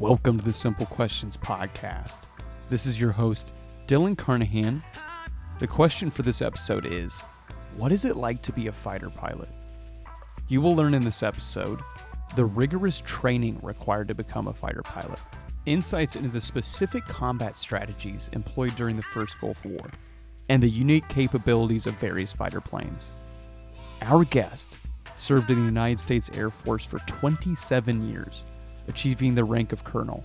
Welcome to the Simple Questions Podcast. This is your host, Dylan Carnahan. The question for this episode is What is it like to be a fighter pilot? You will learn in this episode the rigorous training required to become a fighter pilot, insights into the specific combat strategies employed during the first Gulf War, and the unique capabilities of various fighter planes. Our guest served in the United States Air Force for 27 years achieving the rank of colonel.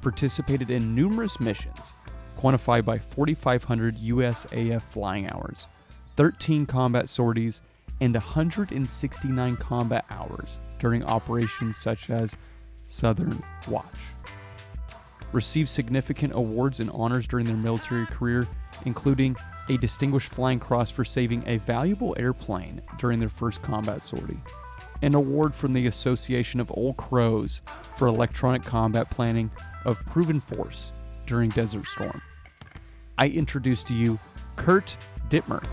Participated in numerous missions, quantified by 4,500 USAF flying hours, 13 combat sorties, and 169 combat hours during operations such as Southern Watch. Received significant awards and honors during their military career, including a Distinguished Flying Cross for saving a valuable airplane during their first combat sortie an award from the Association of Old Crows for electronic combat planning of proven force during Desert Storm. I introduce to you Kurt Dittmer.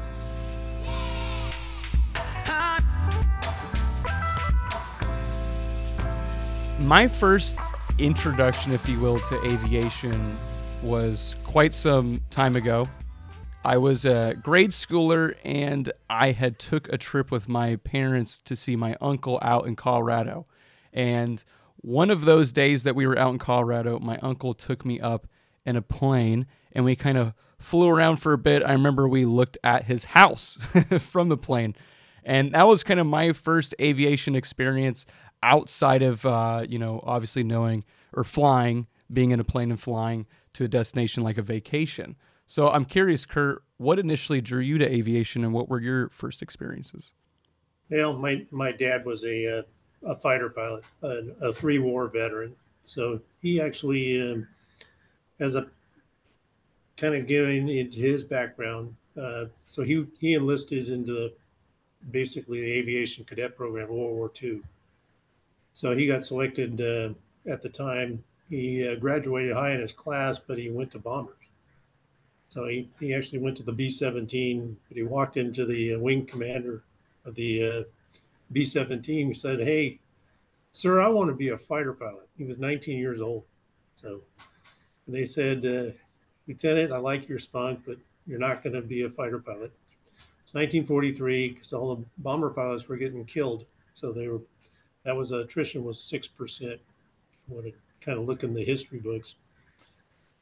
My first introduction, if you will, to aviation was quite some time ago. I was a grade schooler and I had took a trip with my parents to see my uncle out in Colorado. And one of those days that we were out in Colorado, my uncle took me up in a plane and we kind of flew around for a bit. I remember we looked at his house from the plane. And that was kind of my first aviation experience outside of, uh, you know, obviously knowing or flying, being in a plane and flying to a destination like a vacation. So I'm curious, Kurt, what initially drew you to aviation, and what were your first experiences? Well, my my dad was a uh, a fighter pilot, a, a, three war veteran. So he actually, um, as a kind of giving his background, uh, so he he enlisted into the, basically the aviation cadet program, World War II. So he got selected uh, at the time. He uh, graduated high in his class, but he went to bombers. So he, he actually went to the B 17, but he walked into the uh, wing commander of the uh, B 17 and said, Hey, sir, I want to be a fighter pilot. He was 19 years old. So they said, uh, Lieutenant, I like your spunk, but you're not going to be a fighter pilot. It's 1943 because all the bomber pilots were getting killed. So they were, that was attrition was 6%. Want to kind of look in the history books.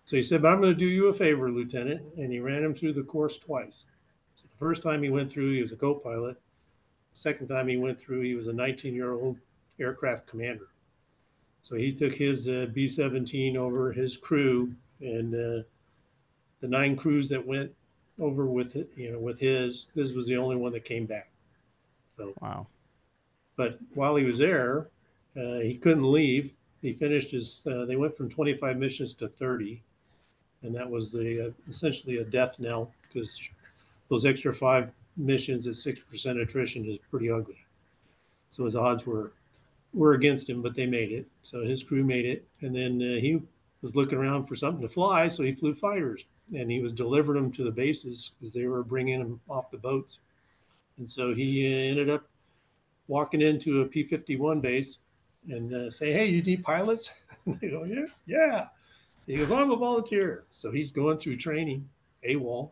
So he said, But I'm going to do you a favor, Lieutenant. And he ran him through the course twice. So the first time he went through, he was a co pilot. The second time he went through, he was a 19 year old aircraft commander. So he took his uh, B 17 over his crew, and uh, the nine crews that went over with it, you know, with his, this was the only one that came back. So, wow. But while he was there, uh, he couldn't leave. He finished his, uh, they went from 25 missions to 30 and that was the uh, essentially a death knell because those extra five missions at six percent attrition is pretty ugly. So his odds were were against him, but they made it. So his crew made it, and then uh, he was looking around for something to fly, so he flew fighters, and he was delivering them to the bases because they were bringing them off the boats. And so he uh, ended up walking into a P-51 base and uh, say, "Hey, you need pilots?" they go, "Yeah, yeah." He goes, I'm a volunteer. So he's going through training, AWOL.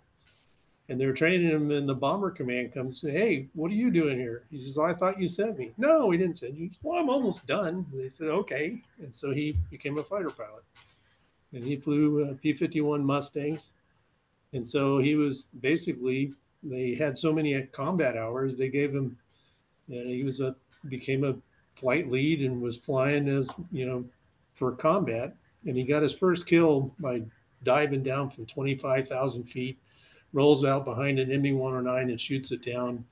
And they're training him, and the bomber command comes, Hey, what are you doing here? He says, I thought you sent me. No, we didn't send you. Well, I'm almost done. And they said, Okay. And so he became a fighter pilot. And he flew uh, P 51 Mustangs. And so he was basically, they had so many combat hours, they gave him, and he was a, became a flight lead and was flying as, you know, for combat and he got his first kill by diving down from 25,000 feet, rolls out behind an ME 109 and shoots it down.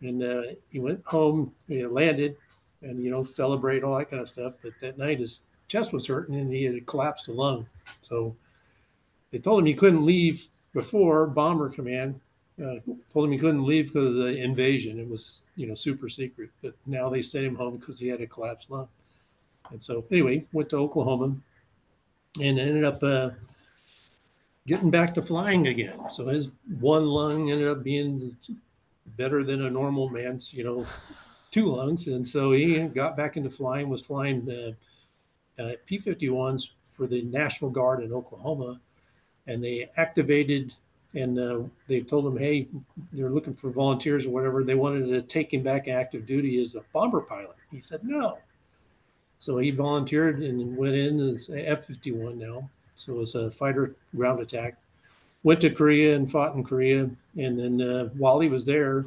And uh, he went home, he landed, and you know, celebrate all that kind of stuff. But that night his chest was hurting and he had collapsed a lung. So they told him he couldn't leave before Bomber Command. Uh, told him he couldn't leave because of the invasion. It was, you know, super secret. But now they sent him home because he had a collapsed lung. And so, anyway, went to Oklahoma, and ended up uh, getting back to flying again. So his one lung ended up being better than a normal man's, you know, two lungs. And so he got back into flying, was flying uh, uh, P-51s for the National Guard in Oklahoma, and they activated and uh, they told him, hey, they're looking for volunteers or whatever. They wanted to take him back active duty as a bomber pilot. He said no. So he volunteered and went in as F-51 now. So it was a fighter ground attack. Went to Korea and fought in Korea. And then uh, while he was there,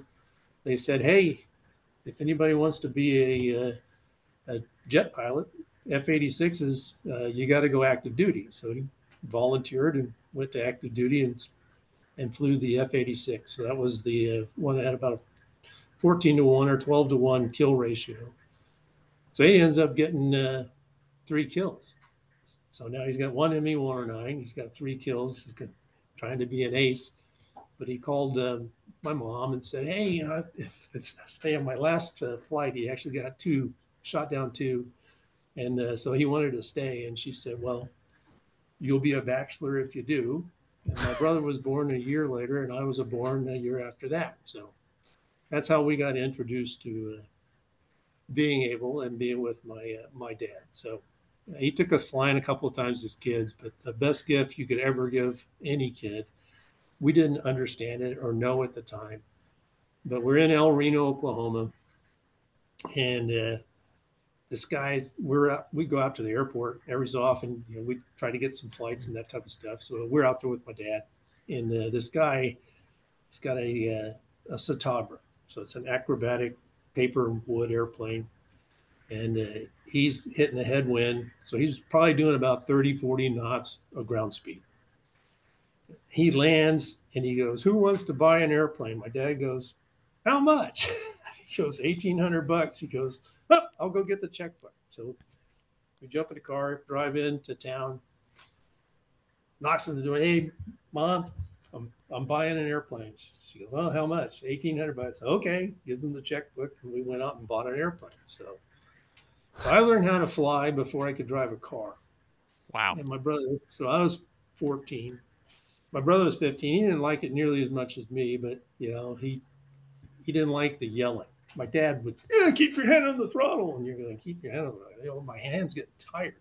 they said, hey, if anybody wants to be a, uh, a jet pilot, F-86s, uh, you got to go active duty. So he volunteered and went to active duty and and flew the F-86. So that was the uh, one that had about a 14 to one or 12 to one kill ratio. So he ends up getting uh, three kills. So now he's got one ME-109. He's got three kills. He's got, trying to be an ace. But he called uh, my mom and said, "Hey, if it's stay on my last uh, flight, he actually got two, shot down two, and uh, so he wanted to stay." And she said, "Well, you'll be a bachelor if you do." And my brother was born a year later, and I was born a year after that. So that's how we got introduced to uh, being able and being with my uh, my dad. So he took us flying a couple of times as kids, but the best gift you could ever give any kid, we didn't understand it or know at the time. But we're in El Reno, Oklahoma, and uh, this guy, we're out, we go out to the airport every so often. You know, we try to get some flights and that type of stuff. So we're out there with my dad, and uh, this guy, he's got a uh, a Citabria, so it's an acrobatic paper and wood airplane, and uh, he's hitting a headwind. So he's probably doing about 30, 40 knots of ground speed. He lands and he goes, "Who wants to buy an airplane?" My dad goes, "How much?" he goes, "1800 bucks." He goes oh, I'll go get the checkbook. So we jump in the car, drive into town, knocks on the door. Hey, mom, I'm, I'm buying an airplane. She goes, oh, how much? 1800 bucks. Okay. Gives them the checkbook. And we went out and bought an airplane. So, so I learned how to fly before I could drive a car. Wow. And my brother, so I was 14. My brother was 15. He didn't like it nearly as much as me, but you know, he, he didn't like the yelling my dad would yeah, keep your hand on the throttle, and you're going to keep your hand on the throttle. You know, my hands get tired.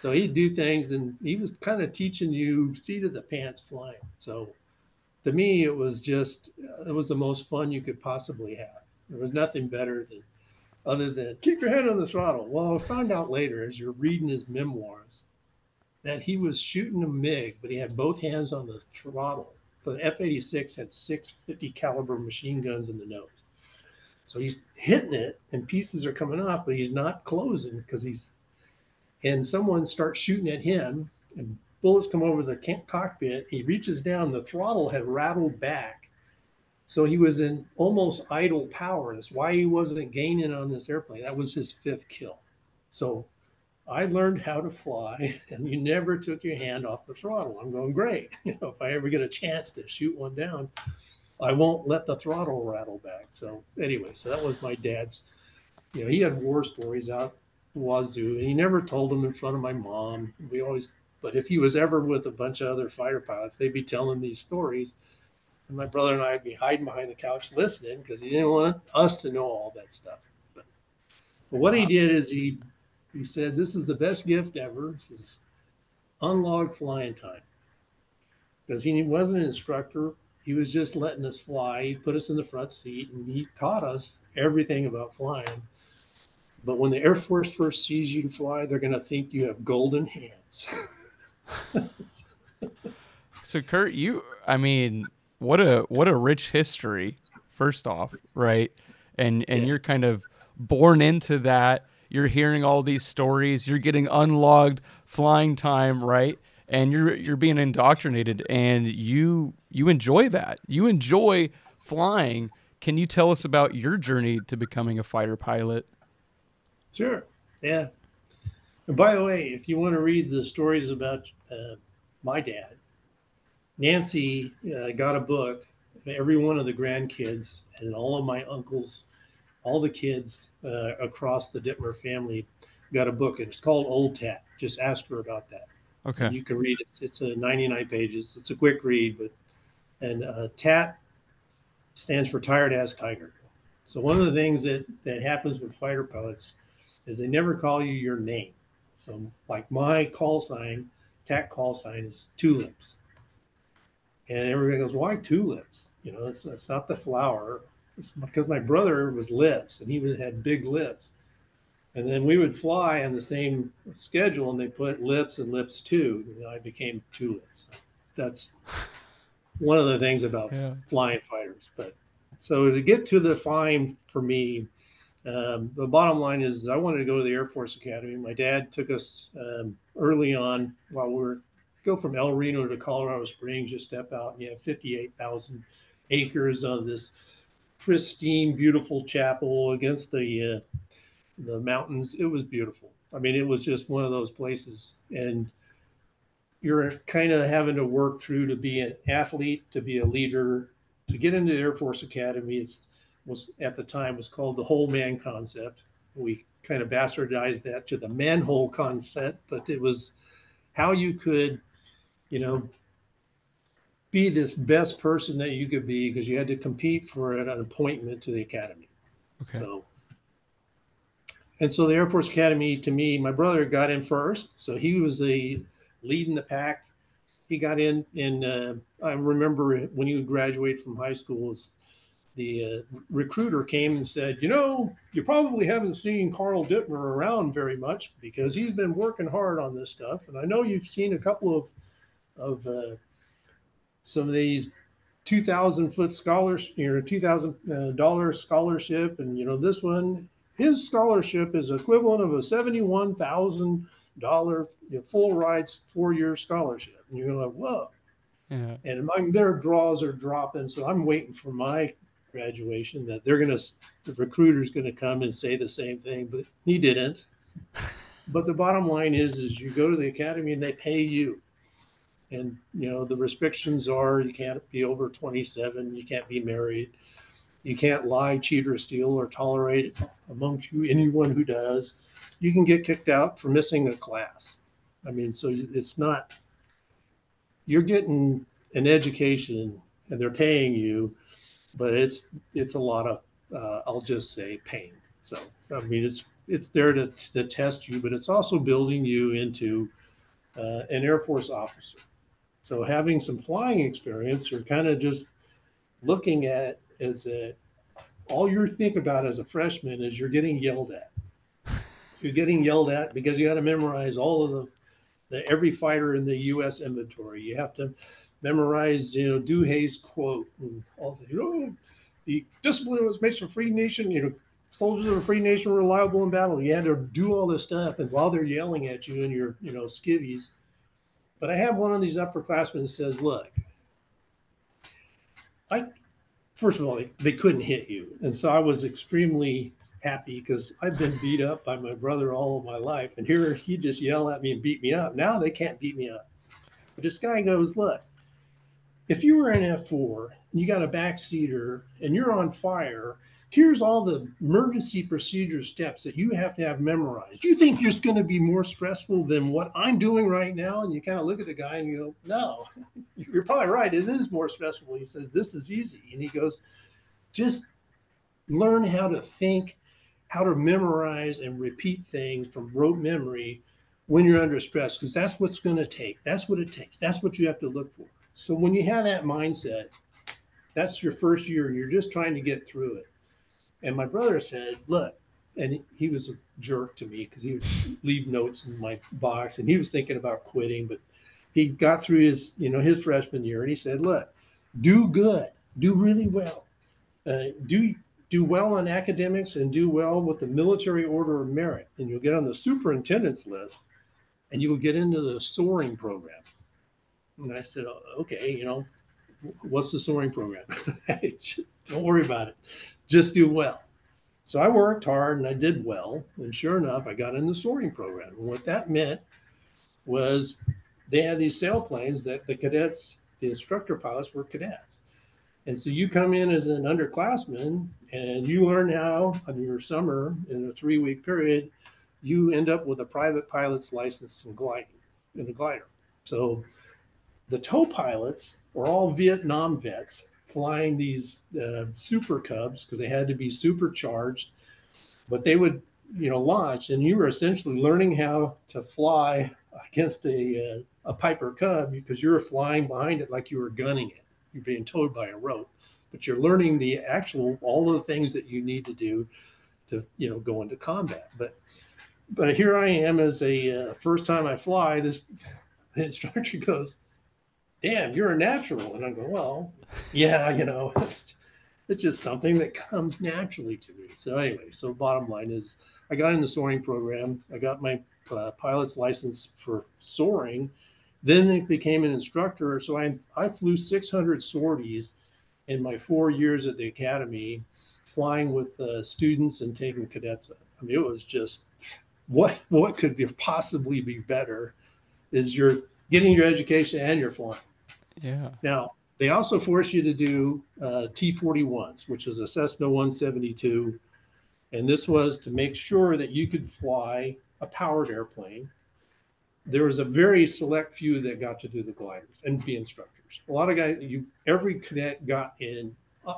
So he'd do things, and he was kind of teaching you seat of the pants flying. So to me, it was just uh, it was the most fun you could possibly have. There was nothing better than other than keep your hand on the throttle. Well, I found out later as you're reading his memoirs that he was shooting a MiG, but he had both hands on the throttle. The F-86 had six 50 caliber machine guns in the nose. So he's hitting it and pieces are coming off, but he's not closing because he's, and someone starts shooting at him and bullets come over the cockpit. He reaches down, the throttle had rattled back. So he was in almost idle power. That's why he wasn't gaining on this airplane. That was his fifth kill. So I learned how to fly, and you never took your hand off the throttle. I'm going great. You know, if I ever get a chance to shoot one down, I won't let the throttle rattle back. So anyway, so that was my dad's. You know, he had war stories out wazoo, and he never told them in front of my mom. We always, but if he was ever with a bunch of other fighter pilots, they'd be telling these stories, and my brother and I would be hiding behind the couch listening because he didn't want us to know all that stuff. But, but what he did is he he said, "This is the best gift ever. This is unlogged flying time." Because he wasn't an instructor, he was just letting us fly. He put us in the front seat and he taught us everything about flying. But when the Air Force first sees you fly, they're going to think you have golden hands. so Kurt, you I mean, what a what a rich history first off, right? And and yeah. you're kind of born into that. You're hearing all these stories, you're getting unlogged flying time, right? and you're you're being indoctrinated and you you enjoy that. You enjoy flying. Can you tell us about your journey to becoming a fighter pilot? Sure. Yeah. And by the way, if you want to read the stories about uh, my dad, Nancy uh, got a book. Every one of the grandkids and all of my uncles, all the kids uh, across the Dittmer family got a book. And it's called Old Tat. Just ask her about that. Okay. And you can read it. It's a 99 pages. It's a quick read, but and uh, TAT stands for Tired Ass Tiger. So one of the things that that happens with fighter pilots is they never call you your name. So like my call sign, TAC call sign is tulips. And everybody goes, why tulips? You know, it's, it's not the flower. It's because my brother was lips and he was, had big lips. And then we would fly on the same schedule and they put lips and lips too. You know, I became tulips. That's one of the things about yeah. flying fighters. But so to get to the flying for me, um, the bottom line is I wanted to go to the Air Force Academy. My dad took us um, early on while we were go from El Reno to Colorado Springs. You step out and you have 58,000 acres of this pristine, beautiful chapel against the uh, the mountains. It was beautiful. I mean, it was just one of those places, and you're kind of having to work through to be an athlete, to be a leader, to get into the Air Force Academy. It's was at the time was called the whole man concept. We kind of bastardized that to the manhole concept, but it was how you could, you know, be this best person that you could be because you had to compete for an appointment to the academy. Okay. So, and so the Air Force Academy, to me, my brother got in first, so he was the lead in the pack. He got in, and uh, I remember when you graduate from high school, the uh, recruiter came and said, You know, you probably haven't seen Carl Dittmer around very much because he's been working hard on this stuff. And I know you've seen a couple of, of uh, some of these 2,000 foot scholars, you know, $2,000 uh, scholarship. And, you know, this one, his scholarship is equivalent of a $71,000 you know, full rights four year scholarship. And you're like, whoa. Yeah. And among their draws are dropping. So I'm waiting for my graduation that they're going to the recruiter's going to come and say the same thing but he didn't. But the bottom line is is you go to the academy and they pay you. And you know the restrictions are you can't be over 27 you can't be married you can't lie cheat or steal or tolerate amongst you anyone who does. You can get kicked out for missing a class. I mean so it's not you're getting an education and they're paying you but it's it's a lot of uh, I'll just say pain. So I mean it's it's there to, to test you, but it's also building you into uh, an Air Force officer. So having some flying experience, you're kind of just looking at as a all you think about as a freshman is you're getting yelled at. You're getting yelled at because you got to memorize all of the, the every fighter in the U.S. inventory. You have to memorized, you know, Douhet's quote and all the, you know, the discipline was made for free nation, you know, soldiers of a free nation reliable in battle. You had to do all this stuff, and while they're yelling at you in your, you know, skivvies. But I have one of these upperclassmen that says, look, I, first of all, they, they couldn't hit you. And so I was extremely happy because I've been beat up by my brother all of my life. And here he just yell at me and beat me up. Now they can't beat me up. But this guy goes, look, if you were in F4, and you got a backseater and you're on fire, here's all the emergency procedure steps that you have to have memorized. You think it's going to be more stressful than what I'm doing right now? And you kind of look at the guy and you go, no, you're probably right. It is more stressful. He says, this is easy. And he goes, just learn how to think, how to memorize and repeat things from rote memory when you're under stress, because that's what's going to take. That's what it takes. That's what you have to look for. So when you have that mindset, that's your first year and you're just trying to get through it. And my brother said, look, and he was a jerk to me because he would leave notes in my box and he was thinking about quitting, but he got through his, you know, his freshman year and he said, look, do good, do really well, uh, do do well on academics and do well with the military order of merit, and you'll get on the superintendent's list, and you will get into the soaring program. And I said, oh, okay, you know, what's the soaring program? Don't worry about it. Just do well. So I worked hard and I did well. And sure enough, I got in the soaring program. And what that meant was they had these sailplanes that the cadets, the instructor pilots were cadets. And so you come in as an underclassman and you learn how, on your summer in a three week period, you end up with a private pilot's license and gliding in a glider. So the tow pilots were all Vietnam vets flying these uh, super cubs because they had to be supercharged. But they would you know, launch, and you were essentially learning how to fly against a uh, a Piper Cub because you were flying behind it like you were gunning it. You're being towed by a rope, but you're learning the actual all of the things that you need to do to you know go into combat. But but here I am as a uh, first time I fly. This the instructor goes, "Damn, you're a natural," and I go, "Well, yeah, you know, it's it's just something that comes naturally to me." So anyway, so bottom line is, I got in the soaring program. I got my uh, pilot's license for soaring. Then it became an instructor. So I I flew 600 sorties in my four years at the academy, flying with uh, students and taking cadets. I mean, it was just what what could be possibly be better is you're getting your education and you're flying. Yeah. Now they also force you to do uh, T41s, which is a Cessna 172, and this was to make sure that you could fly a powered airplane. There was a very select few that got to do the gliders and be instructors. A lot of guys, you every cadet got in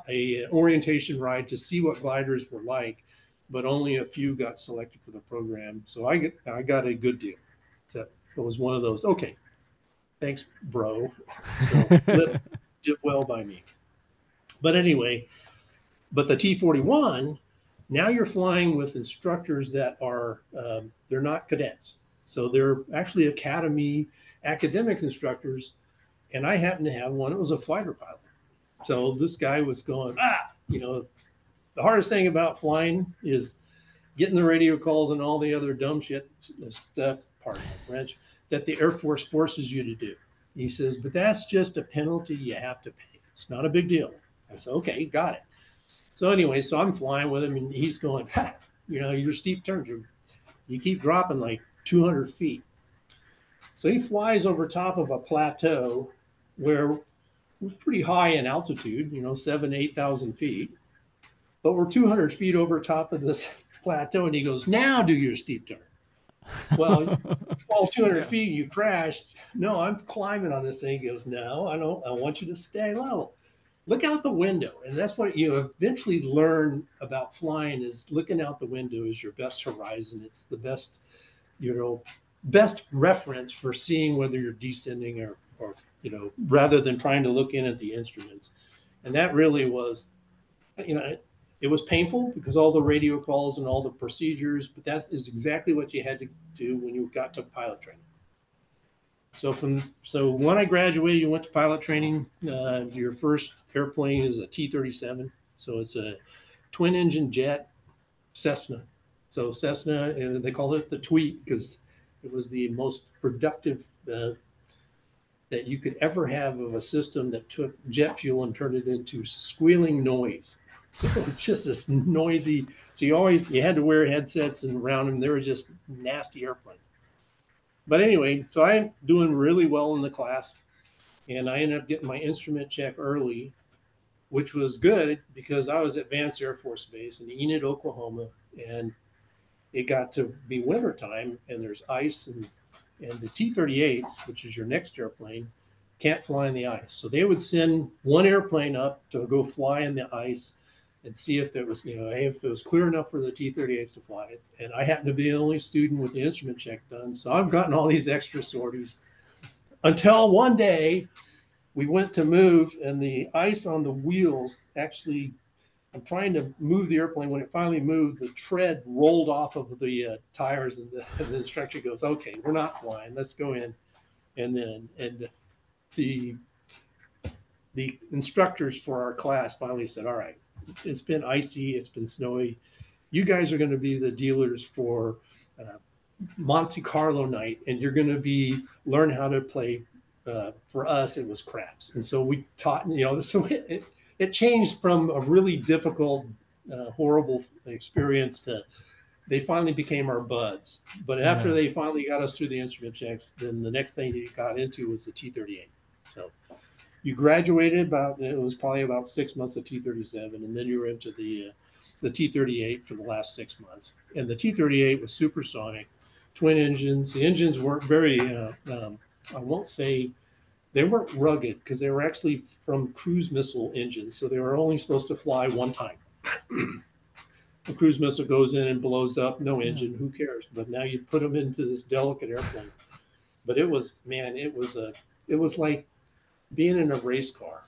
a orientation ride to see what gliders were like but only a few got selected for the program. So I get I got a good deal. So it was one of those. Okay, thanks, bro. So did well by me. But anyway, but the T41 now you're flying with instructors that are um, they're not cadets, so they're actually academy academic instructors. And I happen to have one. It was a fighter pilot. So this guy was going ah, you know, the hardest thing about flying is getting the radio calls and all the other dumb shit stuff, pardon my French, that the Air Force forces you to do. He says, but that's just a penalty you have to pay. It's not a big deal. I said, okay, got it. So anyway, so I'm flying with him and he's going, you know, your steep turns, you, you keep dropping like 200 feet. So he flies over top of a plateau where we're pretty high in altitude, you know, seven, 8,000 feet but we're 200 feet over top of this plateau. And he goes, now do your steep turn. Well, fall 200 yeah. feet, you crashed. No, I'm climbing on this thing. He goes, no, I don't. I want you to stay level. Look out the window, and that's what you eventually learn about flying. Is looking out the window is your best horizon. It's the best, you know, best reference for seeing whether you're descending or, or you know, rather than trying to look in at the instruments. And that really was, you know, it was painful because all the radio calls and all the procedures, but that is exactly what you had to do when you got to pilot training. So from so when I graduated, you went to pilot training. Uh, your first airplane is a T-37, so it's a twin-engine jet Cessna. So Cessna, and they called it the Tweet because it was the most productive uh, that you could ever have of a system that took jet fuel and turned it into squealing noise. It was just this noisy. So you always you had to wear headsets and around them. They were just nasty airplanes. But anyway, so I'm doing really well in the class, and I ended up getting my instrument check early, which was good because I was at Vance Air Force Base in Enid, Oklahoma, and it got to be winter time, and there's ice and and the T-38s, which is your next airplane, can't fly in the ice. So they would send one airplane up to go fly in the ice and see if it was, you know, if it was clear enough for the T-38s to fly it. And I happen to be the only student with the instrument check done, so I've gotten all these extra sorties. Until one day, we went to move, and the ice on the wheels actually. I'm trying to move the airplane. When it finally moved, the tread rolled off of the uh, tires, and the, and the instructor goes, "Okay, we're not flying. Let's go in." And then, and the the instructors for our class finally said, "All right, it's been icy, it's been snowy. You guys are going to be the dealers for uh, Monte Carlo night, and you're going to be learn how to play. Uh, for us, it was craps, and so we taught. You know, so it it, it changed from a really difficult, uh, horrible experience to they finally became our buds. But after yeah. they finally got us through the instrument checks, then the next thing they got into was the T38. So you graduated about it was probably about six months of T37, and then you were into the uh, the T38 for the last six months. And the T38 was supersonic, twin engines. The engines weren't very uh, um, I won't say they weren't rugged because they were actually from cruise missile engines, so they were only supposed to fly one time. a cruise missile goes in and blows up, no engine, who cares? But now you put them into this delicate airplane. But it was, man, it was a, it was like being in a race car.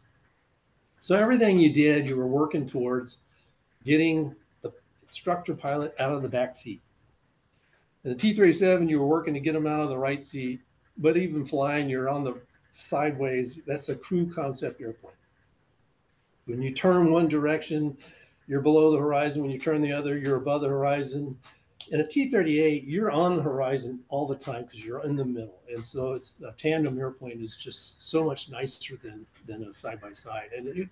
So everything you did, you were working towards getting the instructor pilot out of the back seat. In the T-37, you were working to get them out of the right seat. But even flying, you're on the sideways. That's a crew concept airplane. When you turn one direction, you're below the horizon. When you turn the other, you're above the horizon. In a T-38, you're on the horizon all the time because you're in the middle, and so it's a tandem airplane is just so much nicer than than a side by side. And it,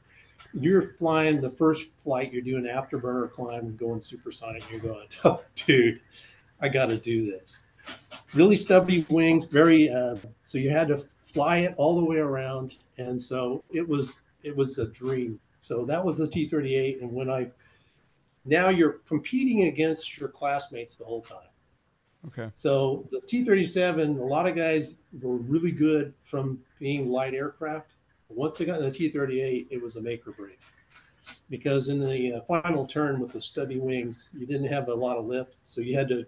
you're flying the first flight, you're doing afterburner climb and going supersonic. You're going, oh, dude, I got to do this. Really stubby wings, very. Uh, so you had to fly it all the way around, and so it was it was a dream. So that was the T-38, and when I now you're competing against your classmates the whole time. Okay. So the T-37, a lot of guys were really good from being light aircraft. Once they got in the T-38, it was a make or break. Because in the uh, final turn with the stubby wings, you didn't have a lot of lift, so you had to.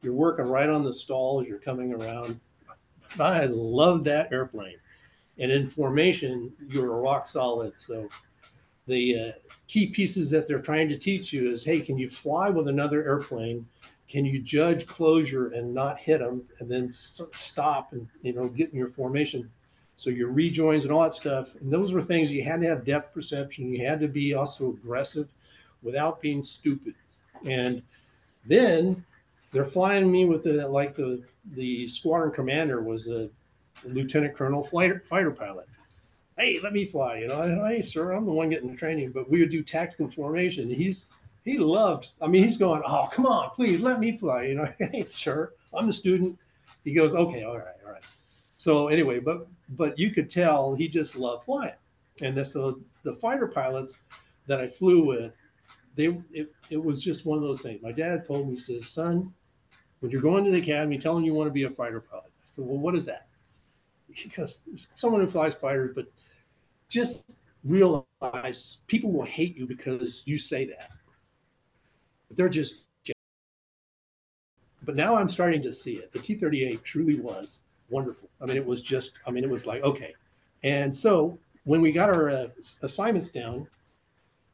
You're working right on the stall as you're coming around. I love that airplane, and in formation, you're rock solid. So the uh, key pieces that they're trying to teach you is hey can you fly with another airplane? Can you judge closure and not hit them and then stop and you know get in your formation? So your rejoins and all that stuff. And those were things you had to have depth perception. You had to be also aggressive without being stupid. And then they're flying me with the like the the squadron commander was a lieutenant colonel fighter fighter pilot hey, let me fly. You know, hey, sir, I'm the one getting the training, but we would do tactical formation. He's he loved. I mean, he's going, oh, come on, please let me fly. You know, hey, sir, I'm the student. He goes, okay, all right, all right. So anyway, but but you could tell he just loved flying, and the, so the fighter pilots that I flew with, they it, it was just one of those things. My dad told me, he says, son, when you're going to the academy, tell them you want to be a fighter pilot. I said, well, what is that? Because someone who flies fighters, but just realize people will hate you because you say that. They're just. But now I'm starting to see it. The T 38 truly was wonderful. I mean, it was just, I mean, it was like, okay. And so when we got our uh, assignments down,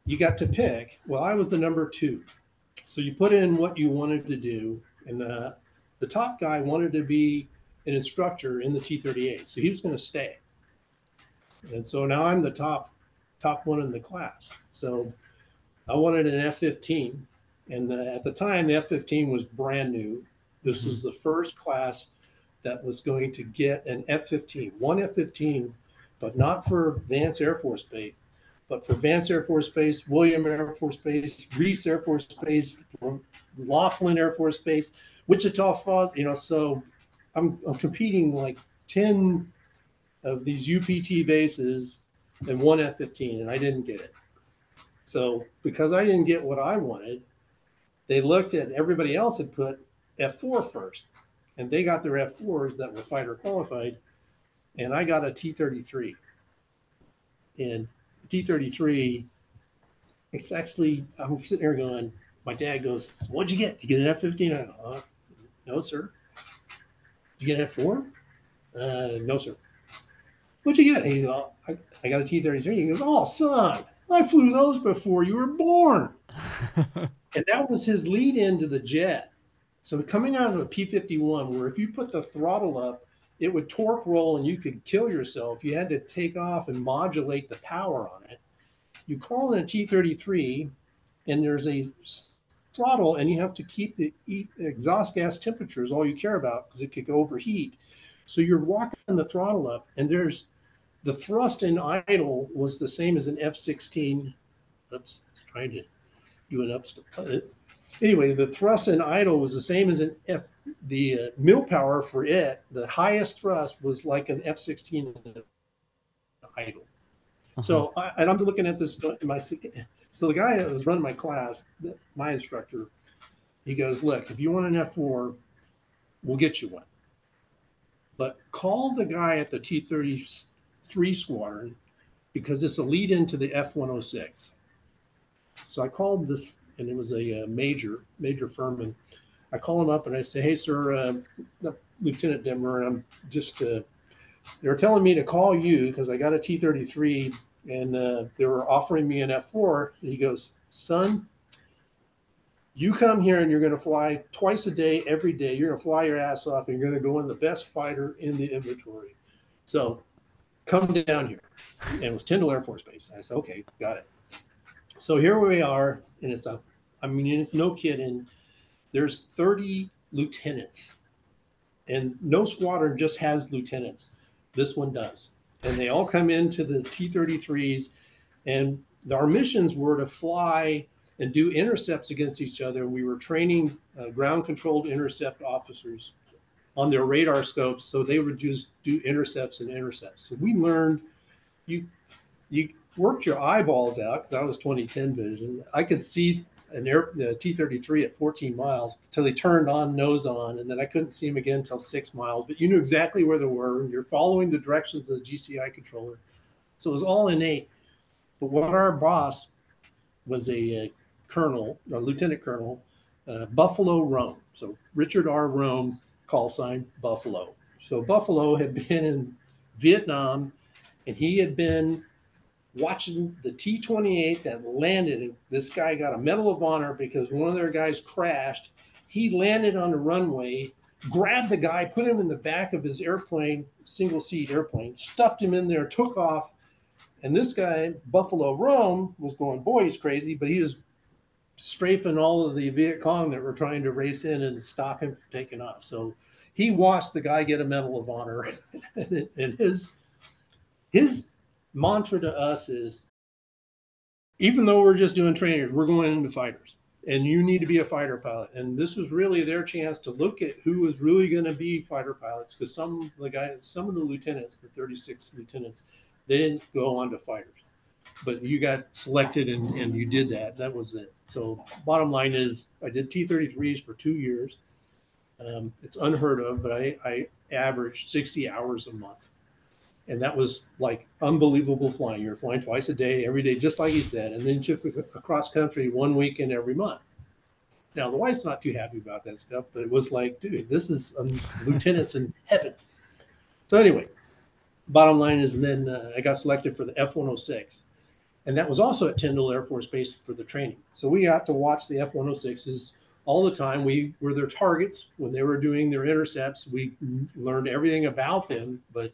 you got to pick. Well, I was the number two. So you put in what you wanted to do. And the, the top guy wanted to be an instructor in the T 38. So he was going to stay. And so now I'm the top top one in the class. So I wanted an F-15, and the, at the time the F-15 was brand new. This mm-hmm. was the first class that was going to get an F-15, one F-15, but not for Vance Air Force Base, but for Vance Air Force Base, William Air Force Base, Reese Air Force Base, Laughlin Air Force Base, Wichita Falls. You know, so I'm, I'm competing like 10 of these UPT bases and one F-15, and I didn't get it. So because I didn't get what I wanted, they looked at everybody else had put F4 first, and they got their F4s that were fighter qualified, and I got a T-33. And T-33, it's actually I'm sitting there going, my dad goes, "What'd you get? Did you get an F-15?" I go, uh, "No, sir." Did you get an F4? Uh, no, sir. What'd you get? he goes, oh, I, I got a T 33. He goes, Oh, son, I flew those before you were born. and that was his lead into the jet. So coming out of a P 51, where if you put the throttle up, it would torque roll and you could kill yourself. You had to take off and modulate the power on it. You call in a T 33, and there's a throttle, and you have to keep the exhaust gas temperatures all you care about because it could overheat. So you're walking the throttle up, and there's the thrust in idle was the same as an F-16. Oops, trying to do an up. Uh, anyway, the thrust in idle was the same as an F. The uh, mill power for it, the highest thrust was like an F-16 in idle. Uh-huh. So, I, and I'm looking at this. My so the guy that was running my class, my instructor, he goes, "Look, if you want an F4, we'll get you one, but call the guy at the T30 three squadron because it's a lead into the F 106. So I called this and it was a, uh, major, major firm. And I call him up and I say, "Hey, sir, uh, Lieutenant Dittmer, I'm just uh, they were telling me to call you because I got a T-33 and uh, they were offering me an F4." He goes, "Son." You come here and you're going to fly twice a day, every day. You're going to fly your ass off and you're going to go in the best fighter in the inventory. So come down here. And it was Tyndall Air Force Base. I said, okay, got it. So here we are, and it's a, I mean, it's no kidding. There's 30 lieutenants, and no squadron just has lieutenants. This one does. And they all come into the T 33s, and our missions were to fly and do intercepts against each other. We were training uh, ground controlled intercept officers on their radar scopes, so they would just do intercepts and intercepts. So we learned you you worked your eyeballs out because I was 2010 vision. I could see an air the T-33 at 14 miles until he turned on nose on, and then I couldn't see him again until six miles. But you knew exactly where they were, and you're following the directions of the GCI controller, so it was all innate. But what our boss was a, a colonel, a lieutenant colonel, uh, Buffalo Rome. So Richard R. Rome, call sign Buffalo. So Buffalo had been in Vietnam, and he had been watching the T 28 that landed. This guy got a Medal of Honor because one of their guys crashed. He landed on the runway, grabbed the guy, put him in the back of his airplane, single seat airplane, stuffed him in there, took off. And this guy, Buffalo Rome, was going, boy, he's crazy, but he was strafing all of the Viet Cong that were trying to race in and stop him from taking off. So he watched the guy get a Medal of Honor, and his his mantra to us is even though we're just doing trainers, we're going into fighters and you need to be a fighter pilot. And this was really their chance to look at who was really going to be fighter pilots because some of the guys, some of the lieutenants, the 36 lieutenants, they didn't go on to fighters. But you got selected and, and you did that. That was it. So bottom line is I did T-33s for two years. Um, it's unheard of, but I, I averaged 60 hours a month and that was like unbelievable flying. You're flying twice a day, every day, just like he said, and then took across country one weekend every month. Now the wife's not too happy about that stuff, but it was like, dude, this is um, lieutenants in heaven. So anyway, bottom line is, then uh, I got selected for the F-106, and that was also at Tyndall Air Force Base for the training. So we got to watch the F-106s all the time. We were their targets when they were doing their intercepts. We learned everything about them, but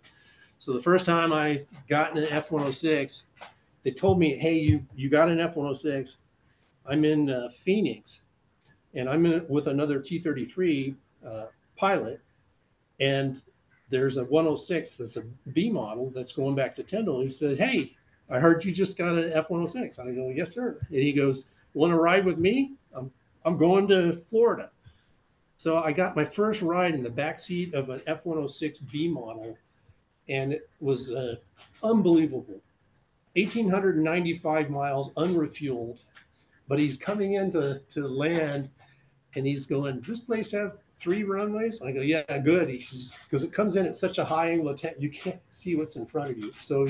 so the first time I got in an F-106, they told me, "Hey, you you got an F-106. I'm in uh, Phoenix, and I'm in, with another T-33 uh, pilot, and there's a 106 that's a B model that's going back to Tyndall." He said, "Hey, I heard you just got an F-106." I go, "Yes, sir." And he goes, "Want to ride with me? I'm I'm going to Florida." So I got my first ride in the back seat of an F-106 B model and it was uh, unbelievable. 1,895 miles unrefueled, but he's coming into to land, and he's going. This place have three runways? I go, yeah, good. Because it comes in at such a high angle, of attack, you can't see what's in front of you. So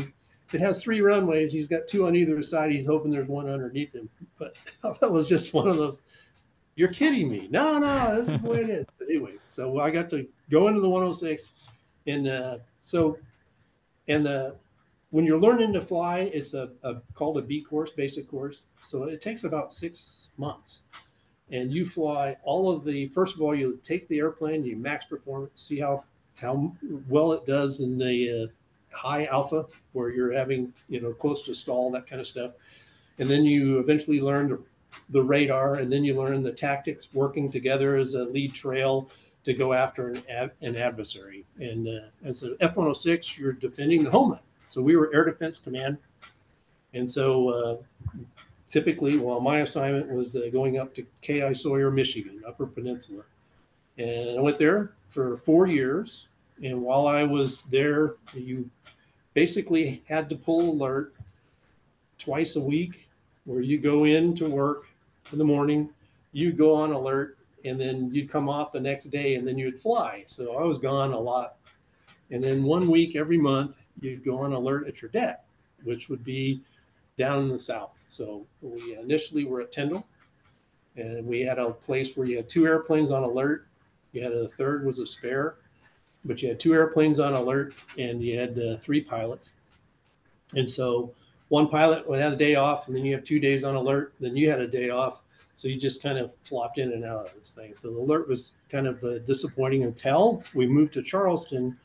it has three runways. He's got two on either side. He's hoping there's one underneath him. But that was just one of those. You're kidding me. No, no, this is the way it is. But anyway, so I got to go into the 106, and uh, so and the when you're learning to fly, it's a, a, called a B course, basic course. So it takes about six months, and you fly all of the. First of all, you take the airplane, you max performance, see how how well it does in the uh, high alpha, where you're having you know close to stall, that kind of stuff, and then you eventually learn the, the radar, and then you learn the tactics working together as a lead trail to go after an, an adversary. And uh, as an F 106, you're defending the homeland. So we were Air Defense Command. And so uh, typically, well, my assignment was uh, going up to K.I. Sawyer, Michigan, Upper Peninsula. And I went there for four years. And while I was there, you basically had to pull alert twice a week where you go in to work in the morning, you go on alert and then you'd come off the next day and then you'd fly. So I was gone a lot. And then one week every month, you'd go on alert at your deck, which would be down in the south. So we initially were at Tyndall, And we had a place where you had two airplanes on alert. You had a third was a spare, but you had two airplanes on alert and you had uh, three pilots. And so one pilot would have a day off, and then you have two days on alert. Then you had a day off, so you just kind of flopped in and out of this thing. So the alert was kind of uh, disappointing until we moved to Charleston,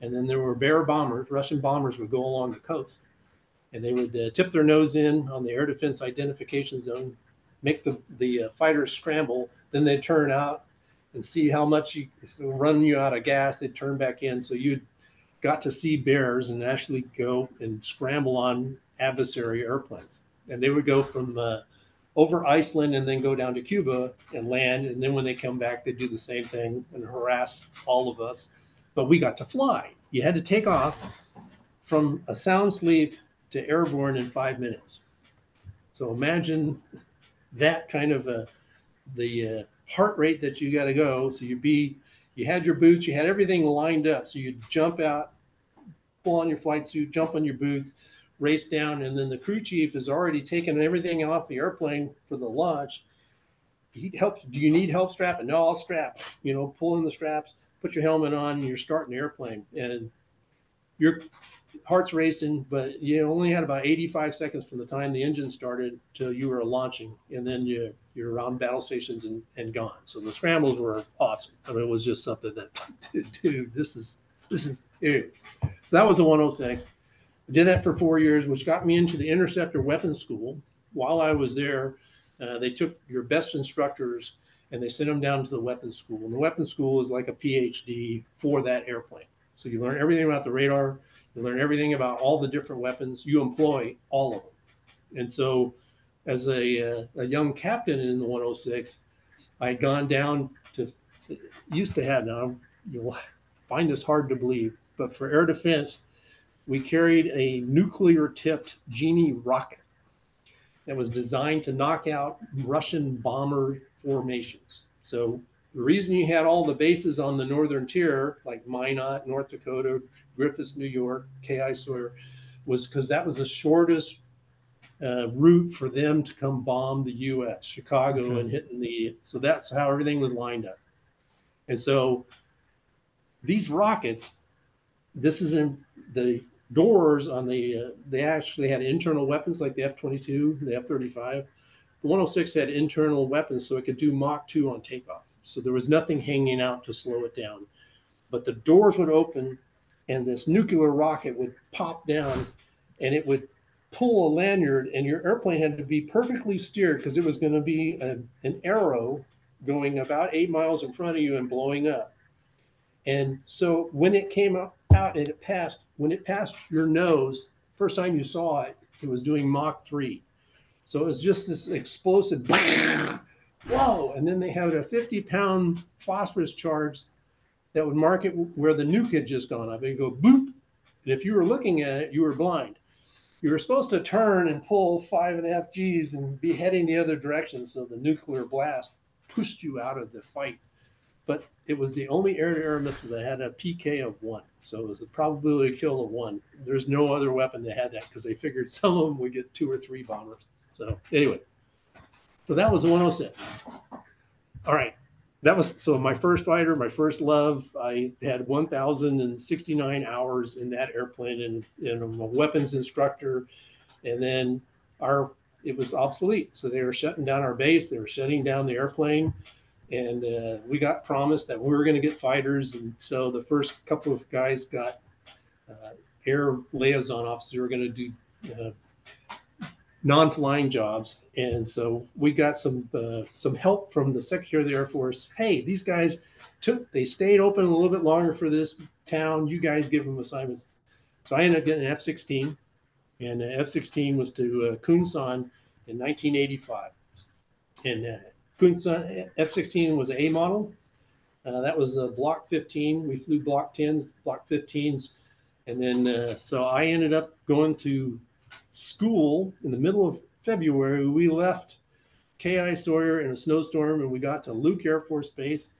and then there were Bear bombers. Russian bombers would go along the coast, and they would uh, tip their nose in on the air defense identification zone, make the the uh, fighters scramble. Then they'd turn out and see how much you run you out of gas. They'd turn back in, so you got to see bears and actually go and scramble on adversary airplanes. And they would go from uh, over Iceland and then go down to Cuba and land. And then when they come back, they do the same thing and harass all of us. But we got to fly. You had to take off from a sound sleep to airborne in five minutes. So imagine that kind of a the uh, heart rate that you got to go. So you be you had your boots, you had everything lined up. So you jump out, pull on your flight suit, jump on your boots, race down, and then the crew chief has already taken everything off the airplane for the launch. He. Do you need help strapping? No, I'll strap. You know, pull in the straps, put your helmet on, and you're starting the airplane, and your heart's racing, but you only had about 85 seconds from the time the engine started till you were launching, and then you you're on battle stations and, and gone. So the scrambles were awesome. I mean, it was just something that, dude, this is this is ew. So that was the 106. I did that for four years, which got me into the interceptor weapons school. While I was there, uh, they took your best instructors and they sent them down to the weapons school. And the weapons school is like a PhD for that airplane. So you learn everything about the radar, you learn everything about all the different weapons, you employ all of them. And so, as a, uh, a young captain in the 106, I had gone down to, used to have now, you'll find this hard to believe, but for air defense, we carried a nuclear tipped Genie rocket that was designed to knock out Russian bomber formations. So the reason you had all the bases on the northern tier, like Minot, North Dakota, Griffiss, New York, K.I. Sawyer, was because that was the shortest uh, route for them to come bomb the U.S., Chicago, okay. and hitting the. So that's how everything was lined up. And so these rockets, this is in the doors on the, uh, they actually had internal weapons like the F 22, the F 35. The 106 had internal weapons so it could do Mach 2 on takeoff. So there was nothing hanging out to slow it down. But the doors would open and this nuclear rocket would pop down and it would pull a lanyard and your airplane had to be perfectly steered because it was going to be a, an arrow going about eight miles in front of you and blowing up. And so when it came out and it passed, when it passed your nose, first time you saw it, it was doing Mach 3. So it was just this explosive, whoa. And then they had a 50 pound phosphorus charge that would mark it where the nuke had just gone up. It'd go boop. And if you were looking at it, you were blind. You were supposed to turn and pull five and a half G's and be heading the other direction so the nuclear blast pushed you out of the fight. But it was the only air to air missile that had a PK of one. So it was a probability of kill of one. There's no other weapon that had that because they figured some of them would get two or three bombers. So anyway, so that was the 106. All right, that was so my first fighter, my first love. I had 1,069 hours in that airplane, and, and I'm a weapons instructor. And then our it was obsolete, so they were shutting down our base. They were shutting down the airplane and uh, we got promised that we were going to get fighters, and so the first couple of guys got uh, air liaison officers who were going to do uh, non-flying jobs, and so we got some uh, some help from the Secretary of the Air Force. Hey, these guys took they stayed open a little bit longer for this town. You guys give them assignments. So I ended up getting an F-16, and the F-16 was to uh, Kunsan in 1985, and uh, Kunsan F-16 was A model. Uh, that was a Block 15. We flew Block 10s, Block 15s, and then uh, so I ended up going to school in the middle of February. We left K.I. Sawyer in a snowstorm, and we got to Luke Air Force Base.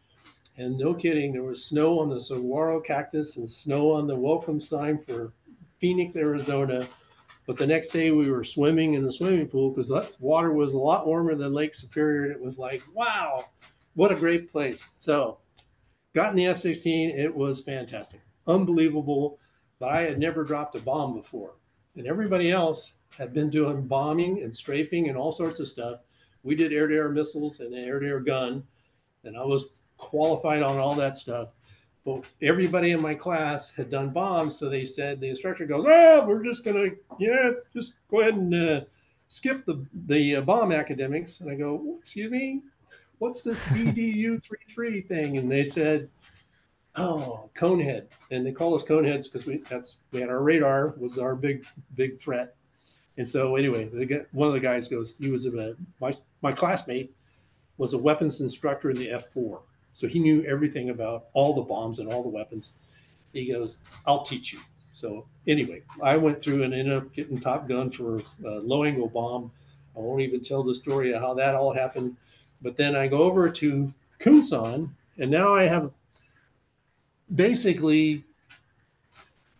And no kidding, there was snow on the saguaro cactus and snow on the welcome sign for Phoenix, Arizona. But the next day we were swimming in the swimming pool because that water was a lot warmer than Lake Superior. And it was like, wow, what a great place. So got in the F 16. It was fantastic, unbelievable. But I had never dropped a bomb before. And everybody else had been doing bombing and strafing and all sorts of stuff. We did air to air missiles and air to air gun. And I was qualified on all that stuff. But everybody in my class had done bombs, so they said the instructor goes, "Ah, we're just gonna, yeah, just go ahead and uh, skip the the uh, bomb academics." And I go, "Excuse me, what's this BDU 33 thing?" And they said, "Oh, conehead," and they call us coneheads because we that's we had our radar was our big big threat. And so anyway, the, one of the guys goes, he was a my my classmate was a weapons instructor in the F4 so he knew everything about all the bombs and all the weapons. He goes, I'll teach you. So anyway, I went through and ended up getting Top Gun for a low angle bomb. I won't even tell the story of how that all happened. But then I go over to Kunsan, and now I have basically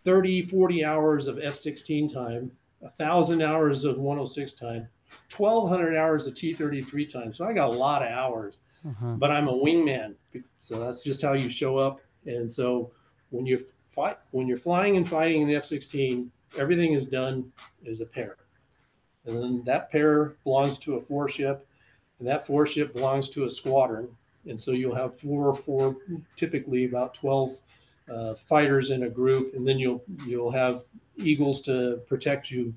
30, 40 hours of F 16 time, 1,000 hours of 106 time, 1,200 hours of T 33 time. So I got a lot of hours uh-huh. but I'm a wingman. So that's just how you show up. And so when you fight, when you're flying and fighting in the F-16, everything is done as a pair. And then that pair belongs to a four ship, and that four ship belongs to a squadron. And so you'll have four, or four, typically about 12 uh, fighters in a group, and then you'll you'll have eagles to protect you.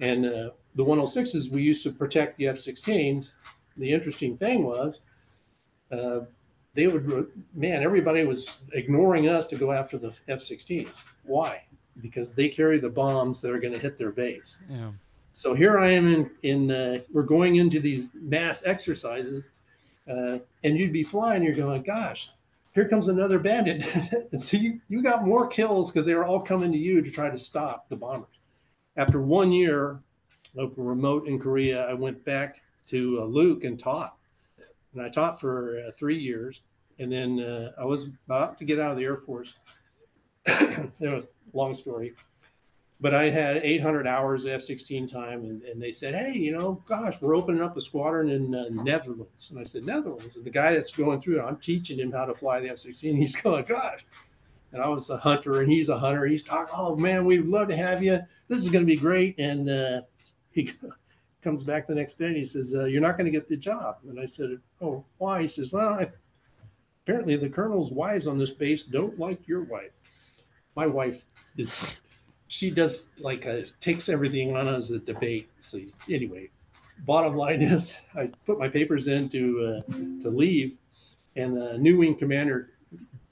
And uh, the 106s we used to protect the F-16s. The interesting thing was uh, they would, man, everybody was ignoring us to go after the F 16s. Why? Because they carry the bombs that are going to hit their base. Yeah. So here I am in, in uh, we're going into these mass exercises, uh, and you'd be flying, you're going, gosh, here comes another bandit. and so you, you got more kills because they were all coming to you to try to stop the bombers. After one year of remote in Korea, I went back to uh, Luke and taught and I taught for uh, three years. And then uh, I was about to get out of the Air Force. it was a long story, but I had 800 hours of F-16 time, and, and they said, "Hey, you know, gosh, we're opening up a squadron in uh, Netherlands." And I said, "Netherlands." And the guy that's going through it, I'm teaching him how to fly the F-16. He's going, "Gosh." And I was a hunter, and he's a hunter. He's talking, "Oh man, we'd love to have you. This is going to be great." And uh, he comes back the next day and he says, uh, "You're not going to get the job." And I said, "Oh, why?" He says, "Well, I, apparently the colonel's wives on this base don't like your wife. My wife is, she does like a, takes everything on as a debate. So anyway, bottom line is, I put my papers in to uh, to leave, and the new wing commander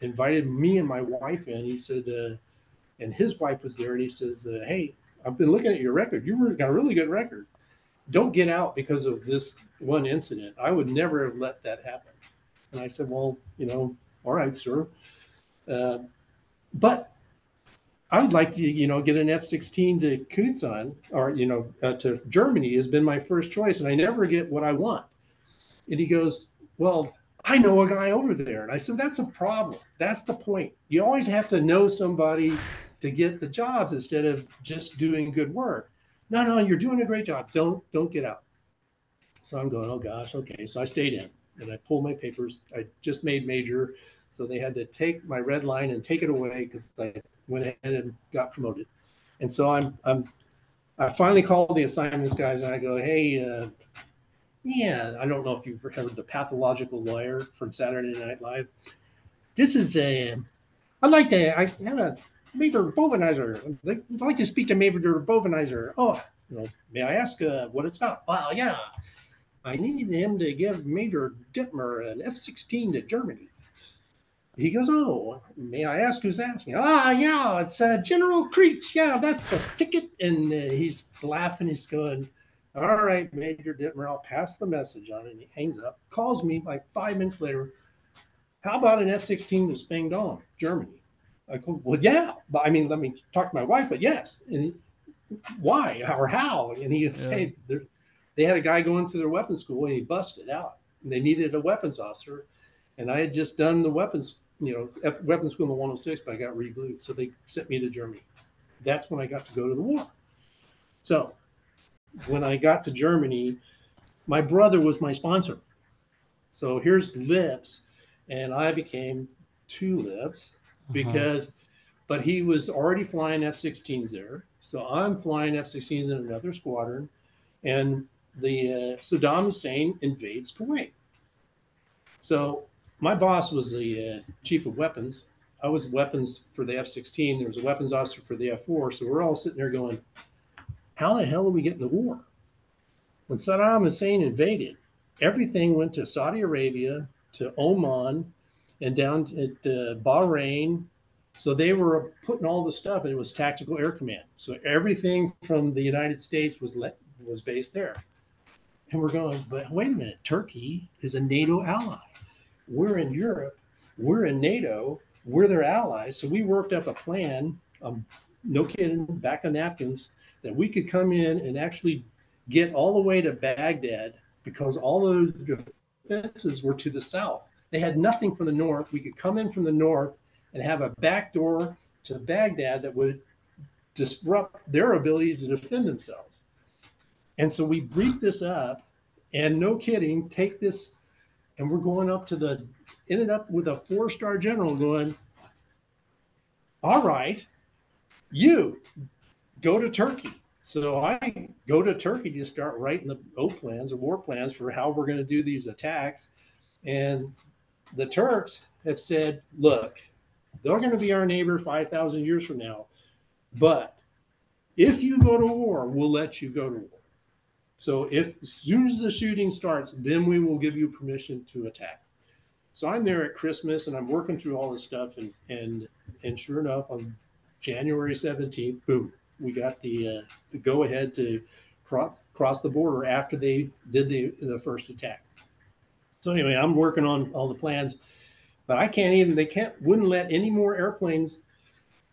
invited me and my wife in. He said, uh, and his wife was there, and he says, uh, "Hey." I've been looking at your record. You've got a really good record don't get out because of this one incident. I would never have let that happen. And I said, well, you know, all right, sir. Uh, but I would like to, you know, get an F-16 to Kunsan or, you know, uh, to Germany has been my first choice, and I never get what I want. And he goes, well, I know a guy over there. And I said, that's a problem. That's the point. You always have to know somebody to get the jobs instead of just doing good work no, no, you're doing a great job. Don't don't get out. So I'm going, oh gosh, okay. So I stayed in and I pulled my papers. I just made major, so they had to take my red line and take it away because I went ahead and got promoted. And so I'm I'm I finally called the assignments guys and I go, hey, uh, yeah, I don't know if you've heard the pathological lawyer from Saturday Night Live. This is a, I'd like to, I have a Major Bovenizer. I'd like to speak to Major Bovenizer. Oh, you know, may I ask uh, what it's about? Well, yeah, I need him to give Major Dittmer an F-16 to Germany. He goes, oh, may I ask who's asking? Ah, yeah, it's uh, General Creech. Yeah, that's the ticket. And uh, he's laughing. He's going, all right, Major Dittmer, I'll pass the message on. And he hangs up, calls me like five minutes later. How about an F-16 to Spangdahlem, Germany? I go, well, yeah, but I mean, let me talk to my wife, but yes. And he, why or how? And he yeah. said they had a guy going through their weapons school and he busted out. And they needed a weapons officer. And I had just done the weapons, you know, weapons school in the 106, but I got reblued. So they sent me to Germany. That's when I got to go to the war. So when I got to Germany, my brother was my sponsor. So here's Lips, and I became two Lips Uh-huh. because, but he was already flying F-16s there. So I'm flying F-16s in another squadron, and the uh, Saddam Hussein invades Kuwait. So my boss was the uh, chief of weapons. I was weapons for the F-16. There was a weapons officer for the F-4. So we're all sitting there going, "How the hell are we getting the war?" When Saddam Hussein invaded, everything went to Saudi Arabia, to Oman, and down at uh, Bahrain. So they were putting all the stuff, and it was Tactical Air Command. So everything from the United States was let, was based there. And we're going, but wait a minute, Turkey is a NATO ally. We're in Europe, we're in NATO, we're their allies. So we worked up a plan, um, no kidding, back of napkins, that we could come in and actually get all the way to Baghdad because all those defenses were to the south. They had nothing from the north. We could come in from the north and have a back door to Baghdad that would disrupt their ability to defend themselves. And so we briefed this up, and no kidding, take this, and we're going up to the, ended up with a four star general going, All right, you go to Turkey. So I go to Turkey to start writing the O plans or war plans for how we're going to do these attacks. And the Turks have said, look, they're going to be our neighbor 5,000 years from now. But if you go to war, we'll let you go to war. So if as soon as the shooting starts, then we will give you permission to attack. So I'm there at Christmas and I'm working through all this stuff and and and sure enough on January 17th, boom, we got the uh, the go ahead to cross cross the border after they did the the first attack. So anyway, I'm working on all the plans, but I can't even they can't wouldn't let any more airplanes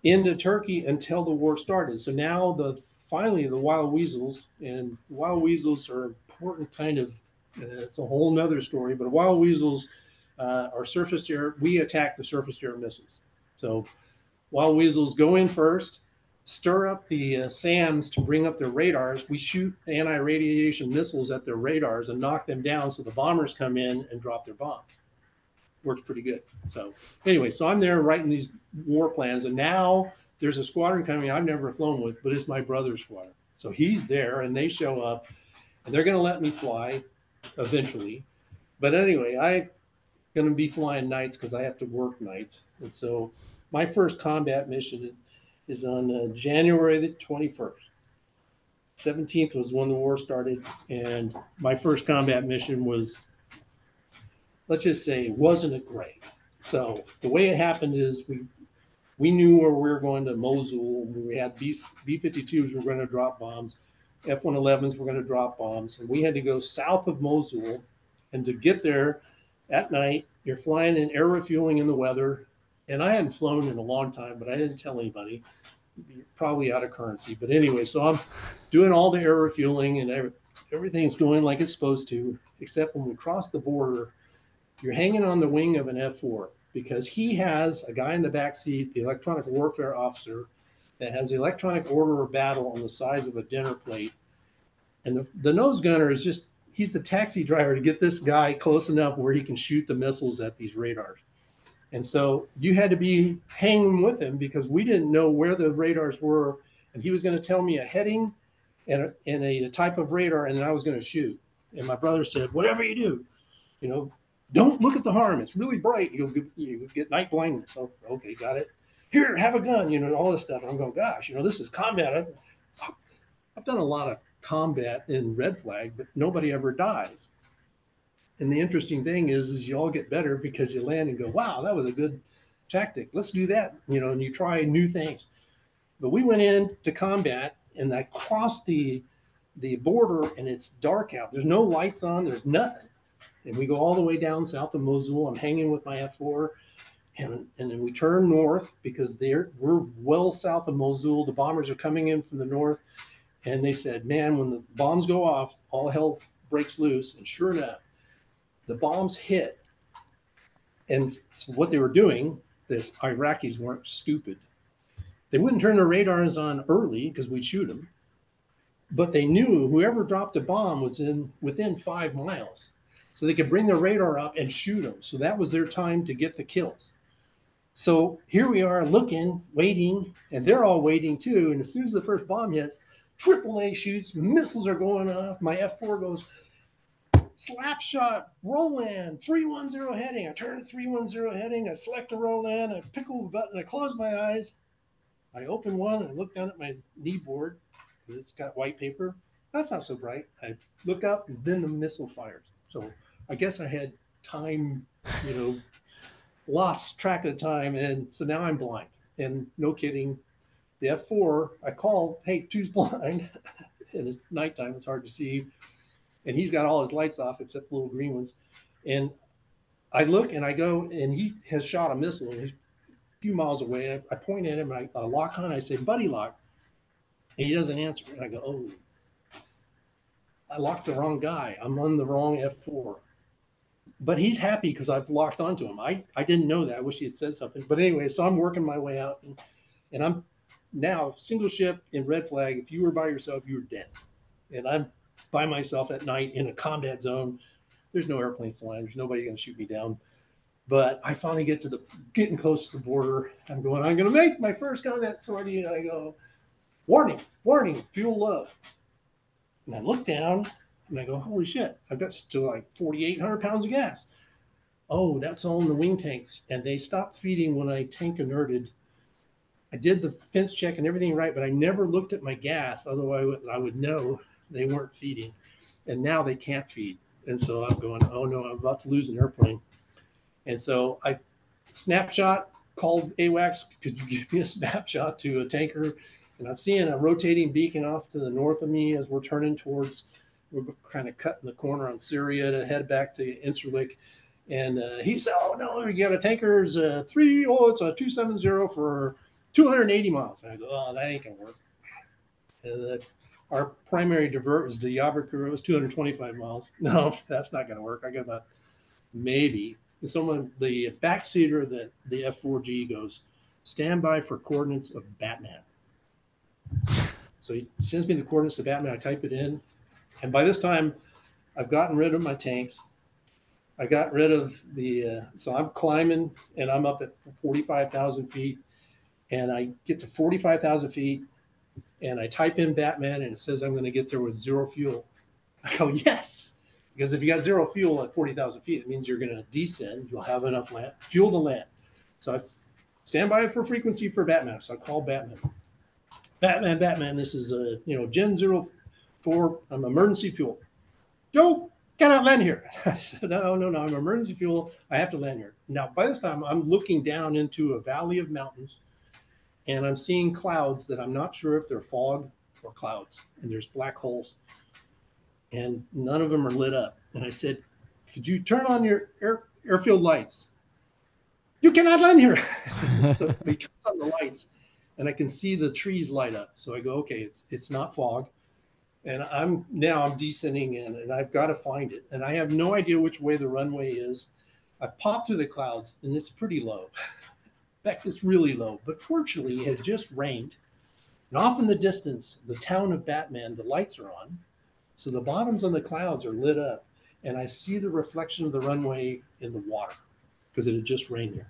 into Turkey until the war started. So now the finally the wild weasels and wild weasels are important kind of uh, it's a whole nother story, but wild weasels uh, are surface air. We attack the surface air missiles. So wild weasels go in first, stir up the uh, SAMs to bring up their radars. We shoot anti-radiation missiles at their radars and knock them down so the bombers come in and drop their bomb. Works pretty good. So anyway, so I'm there writing these war plans, and now there's a squadron coming I've never flown with, but it's my brother's squadron. So he's there, and they show up, and they're going to let me fly eventually. But anyway, I'm going to be flying nights because I have to work nights, and so my first combat mission is on uh, January the 21st. 17th was when the war started, and my first combat mission was, let's just say, wasn't it great. So the way it happened is we we knew where we were going to Mosul. We had B B 52s were going to drop bombs, F 111s were going to drop bombs, and we had to go south of Mosul. And to get there at night, you're flying in air refueling in the weather. And I hadn't flown in a long time, but I didn't tell anybody You're probably out of currency. But anyway, so I'm doing all the air refueling and every, everything's going like it's supposed to, except when we cross the border, you're hanging on the wing of an F4 because he has a guy in the back seat, the electronic warfare officer, that has the electronic order of battle on the size of a dinner plate. And the, the nose gunner is just, he's the taxi driver to get this guy close enough where he can shoot the missiles at these radars. And so you had to be hanging with him because we didn't know where the radars were. And he was going to tell me a heading and a, and a, type of radar, and then I was going to shoot. And my brother said, whatever you do, you know, don't look at the HARM. It's really bright. You'll get, you'll get night blindness. So, okay, got it. Here, have a gun, you know, all this stuff. I'm going, gosh, you know, this is combat. I've, I've done a lot of combat in red flag, but nobody ever dies. And the interesting thing is, is you all get better because you land and go, wow, that was a good tactic. Let's do that, you know, and you try new things. But we went in to combat and I crossed the the border and it's dark out. There's no lights on, there's nothing. And we go all the way down south of Mosul. I'm hanging with my F4 and, and then we turn north because they're we're well south of Mosul. The bombers are coming in from the north. And they said, man, when the bombs go off, all hell breaks loose. And sure enough, the bombs hit. And what they were doing, this Iraqis weren't stupid. They wouldn't turn their radars on early because we'd shoot them. but they knew whoever dropped a bomb was in within five miles. So they could bring their radar up and shoot them. So that was their time to get the kills. So here we are looking, waiting, and they're all waiting too. And as soon as the first bomb hits, triple A shoots, missiles are going off. My F4 goes slap shot, roll in, 310 heading. I turn 310 heading, I select a roll in, I pickle the button, I close my eyes. I open one and look down at my knee board. It's got white paper. That's not so bright. I look up and then the missile fires. So I guess I had time, you know, lost track of time. And so now I'm blind. And no kidding, the F4, I call, hey, two's blind. and it's nighttime, it's hard to see. And he's got all his lights off except the little green ones. And I look and I go, and he has shot a missile. A few miles away. I, I point at him, I, I lock on, I say, buddy lock. And he doesn't answer. And I go, oh, I locked the wrong guy. I'm on the wrong F4. But he's happy because I've locked onto him. I, I didn't know that. I wish he had said something. But anyway, so I'm working my way out and, and I'm now single ship in red flag. If you were by yourself, you were dead. And I'm by myself at night in a combat zone. There's no airplane flying. There's nobody going to shoot me down. But I finally get to the getting close to the border. I'm going, I'm going to make my first combat sortie. And I go, warning, warning, fuel low. And I look down and I go, holy shit, I've got still like 4,800 pounds of gas. Oh, that's all in the wing tanks. And they stopped feeding when I tank inerted. I did the fence check and everything right, but I never looked at my gas. Otherwise, I would know they weren't feeding. And now they can't feed. And so I'm going, oh no, I'm about to lose an airplane. And so I snapshot called AWACS, could you give me a snapshot to a tanker? And I'm seeing a rotating beacon off to the north of me as we're turning towards, we're kind of cutting the corner on Syria to head back to Incirlik. And uh, he said, oh no, you got a tanker's uh, three, oh, it's a 270 for 280 miles. And I go, oh, that ain't gonna work. And the, our primary divert was the Diyarbakir. It was 225 miles. No, that's not gonna work. I got about maybe. And someone, the backseater that the F4G goes, stand by for coordinates of Batman. So he sends me the coordinates to Batman. I type it in, and by this time, I've gotten rid of my tanks. I got rid of the. Uh, so I'm climbing, and I'm up at 45,000 feet, and I get to 45,000 feet, and I type in Batman, and it says I'm going to get there with zero fuel. I go yes, because if you got zero fuel at 40,000 feet, it means you're going to descend. You'll have enough land, fuel to land. So I stand by for frequency for Batman. So I call Batman. Batman, Batman, this is a you know Gen Zero Four. I'm emergency fuel. Joe, cannot land here. I said, no, no, no, I'm emergency fuel. I have to land here. Now, by this time, I'm looking down into a valley of mountains, and I'm seeing clouds that I'm not sure if they're fog or clouds, and there's black holes, and none of them are lit up. And I said, could you turn on your air, airfield lights? You cannot land here. so he turns on the lights and I can see the trees light up. So I go, okay, it's it's not fog. And I'm now I'm descending in and I've got to find it. And I have no idea which way the runway is. I pop through the clouds and it's pretty low. In fact, it's really low. But fortunately, it had just rained. And off in the distance, the town of Batman, the lights are on. So the bottoms on the clouds are lit up. And I see the reflection of the runway in the water because it had just rained there.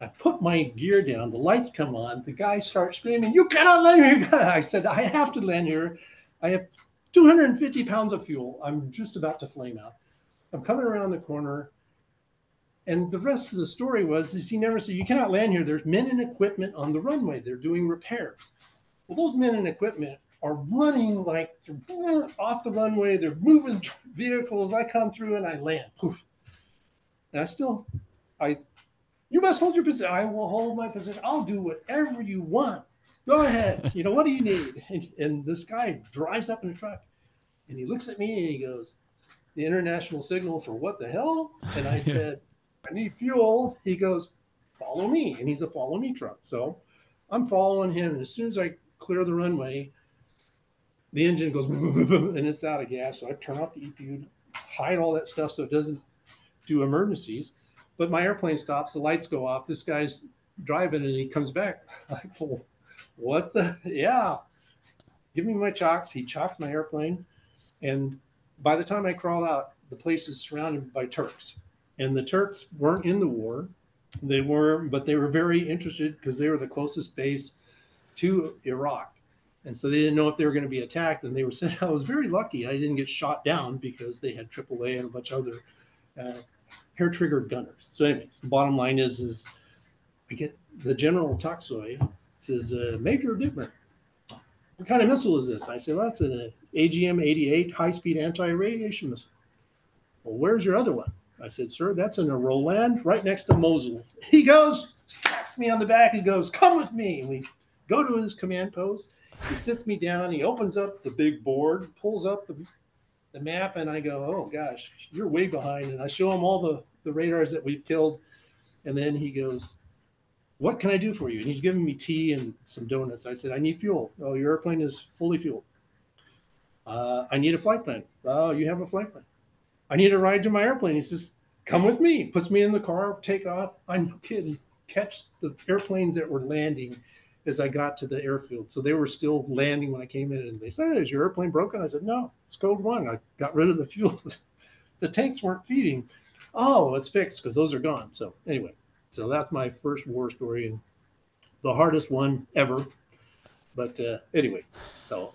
I put my gear down, the lights come on, the guy starts screaming, You cannot land here. I said, I have to land here. I have 250 pounds of fuel. I'm just about to flame out. I'm coming around the corner. And the rest of the story was is he never said, You cannot land here. There's men and equipment on the runway. They're doing repairs. Well, those men and equipment are running like off the runway. They're moving vehicles. I come through and I land. Poof. And I still, I you must hold your position. I will hold my position. I'll do whatever you want. Go ahead. You know, what do you need? And, and this guy drives up in a truck and he looks at me and he goes, The international signal for what the hell? And I said, I need fuel. He goes, Follow me. And he's a follow me truck. So I'm following him. And as soon as I clear the runway, the engine goes and it's out of gas. So I turn off the EPU, hide all that stuff so it doesn't do emergencies. But my airplane stops, the lights go off. This guy's driving and he comes back. Like, well, what the? Yeah. give me my chocks. He chocks my airplane. And by the time I crawl out, the place is surrounded by Turks. And the Turks weren't in the war. They were, but they were very interested because they were the closest base to Iraq. And so they didn't know if they were going to be attacked. And they were saying, I was very lucky. I didn't get shot down because they had AAA and a bunch of other uh, hair triggered gunners. So, anyways, the bottom line is, is I get the General Toksoy says, uh, Major Dittmer, what kind of missile is this? I said, well, that's an AGM 88 high speed anti radiation missile. Well, where's your other one? I said, sir, that's in a Roland right next to Mosul. He goes, slaps me on the back. He goes, come with me. And we go to his command post. He sits me down. He opens up the big board, pulls up the, the map, and I go, oh gosh, you're way behind. And I show him all the, the radars that we've killed. And then he goes, what can I do for you? And he's giving me tea and some donuts. I said, I need fuel. Oh, your airplane is fully fueled. Uh, I need a flight plan. Oh, you have a flight plan. I need a ride to my airplane. He says, come with me. Puts me in the car, take off. I'm kidding. Catch the airplanes that were landing as I got to the airfield. So they were still landing when I came in and they said, is your airplane broken? I said, no, it's code one. I got rid of the fuel. the tanks weren't feeding. Oh, it's fixed because those are gone. So anyway, so that's my first war story and the hardest one ever. But uh, anyway, so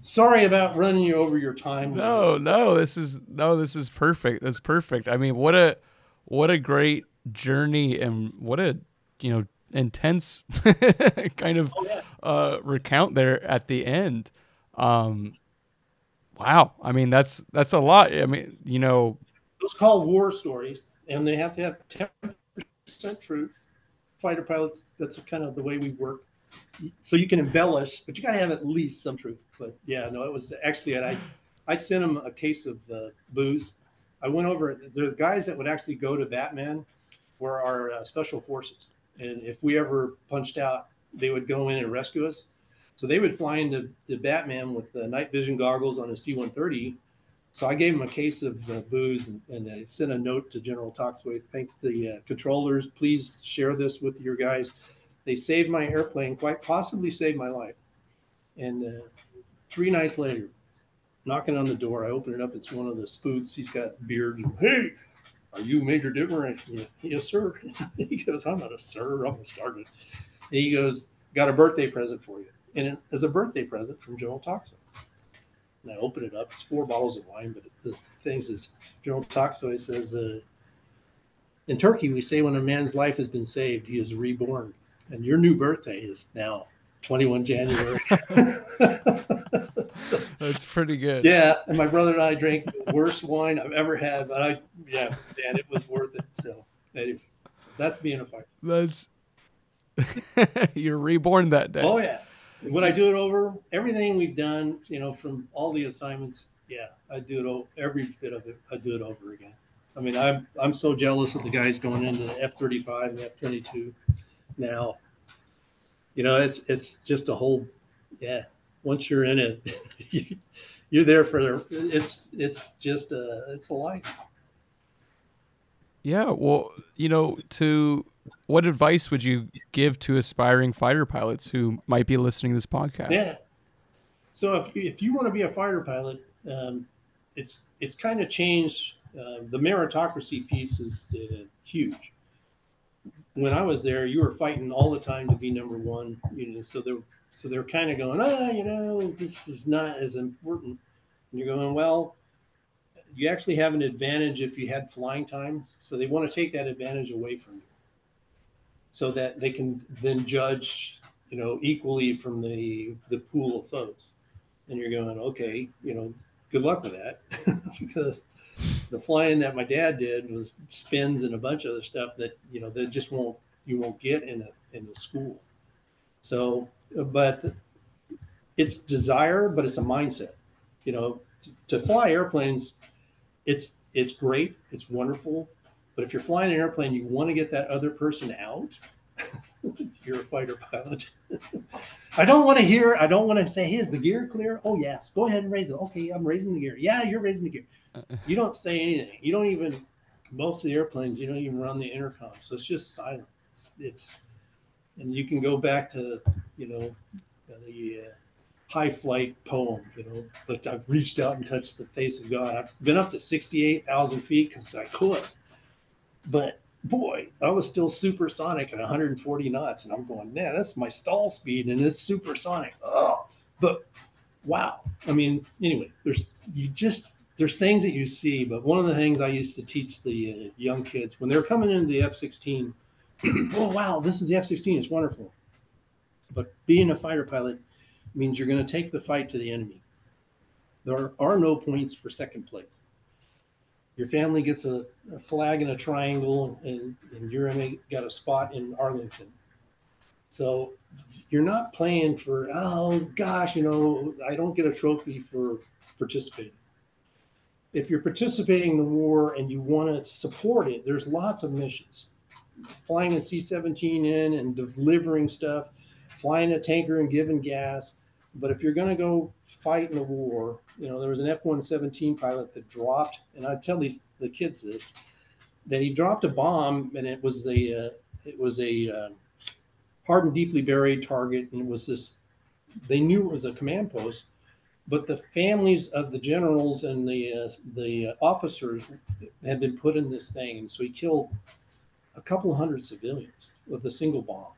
sorry about running you over your time. No, no, this is no, this is perfect. That's perfect. I mean, what a what a great journey and what a you know intense kind of oh, yeah. uh, recount there at the end. Um, wow, I mean that's that's a lot. I mean, you know, those called war stories, and they have to have percent truth. Fighter pilots, that's kind of the way we work. So you can embellish, but you got to have at least some truth. But yeah, no, it was actually, I, I sent him a case of uh, booze. I went over. The guys that would actually go to Batman were our uh, special forces, and if we ever punched out, they would go in and rescue us. So they would fly into the Batman with the night vision goggles on a C-130 so I gave him a case of uh, booze and, and, I sent a note to General Toksoy. Thank the uh, controllers. Please share this with your guys. They saved my airplane, quite possibly saved my life. And uh, three nights later, knocking on the door, I open it up. It's one of the spooks. He's got beard. Hey, are you Major Dittmer? I yes, sir. he goes, I'm not a sir. I'm a sergeant. And he goes, got a birthday present for you. And it, as a birthday present from General Toksoy and I open it up. It's four bottles of wine, but the things is General Toksoy says, uh, in Turkey, we say when a man's life has been saved, he is reborn. And your new birthday is now 21 January. so, That's pretty good. Yeah. And my brother and I drank the worst wine I've ever had, but I, yeah, man, it was worth it. So, anyway, that's being a fighter. That's, you're reborn that day. Oh, yeah. Would I do it over? Everything we've done, you know, from all the assignments, yeah, I do it over every bit of it. I do it over again. I mean, I'm I'm so jealous of the guys going into the F-35 and F-22 now. You know, it's it's just a whole, yeah. Once you're in it, you're there for it's it's just a it's a life. Yeah, well, you know, to what advice would you give to aspiring fighter pilots who might be listening to this podcast? Yeah. So if you, if you want to be a fighter pilot, um, it's it's kind of changed. Uh, the meritocracy piece is uh, huge. When I was there, you were fighting all the time to be number one. You know, so they're so they're kind of going, ah, you know, this is not as important. And you're going, well, you actually have an advantage if you had flying times. So they want to take that advantage away from you so that they can then judge, you know, equally from the the pool of folks. And you're going, okay, you know, good luck with that, because the flying that my dad did was spins and a bunch of other stuff that you know that just won't you won't get in a in the school. So, but it's desire, but it's a mindset. You know, to, to fly airplanes, it's it's great, it's wonderful, but if you're flying an airplane, you want to get that other person out. you're a fighter pilot. I don't want to hear, I don't want to say, hey, is the gear clear? Oh, yes. Go ahead and raise it. Okay, I'm raising the gear. Yeah, you're raising the gear. You don't say anything. You don't even, most of the airplanes, you don't even run the intercom. So it's just silent. It's, it's and you can go back to, you know, the uh, high flight poem, you know, but I've reached out and touched the face of God. I've been up to 68,000 feet because I could. But boy, I was still supersonic at 140 knots. And I'm going, man, that's my stall speed and it's supersonic. Oh, but wow. I mean, anyway, there's, you just, there's things that you see. But one of the things I used to teach the uh, young kids when they're coming into the F 16, oh, wow, this is the F 16. It's wonderful. But being a fighter pilot, means you're going to take the fight to the enemy. There are no points for second place. Your family gets a, a flag in a triangle, and, and you're in got a spot in Arlington. So you're not playing for, oh gosh, you know, I don't get a trophy for participating. If you're participating in the war and you want to support it, there's lots of missions. Flying a C 17 in and delivering stuff, flying a tanker and giving gas, but if you're going to go fight in a war, you know, there was an F 117 pilot that dropped, and I tell these the kids this, that he dropped a bomb, and it was a uh, it was a uh, hard and deeply buried target, and it was this. They knew it was a command post, but the families of the generals and the uh, the officers had been put in this thing, and so he killed a couple hundred civilians with a single bomb.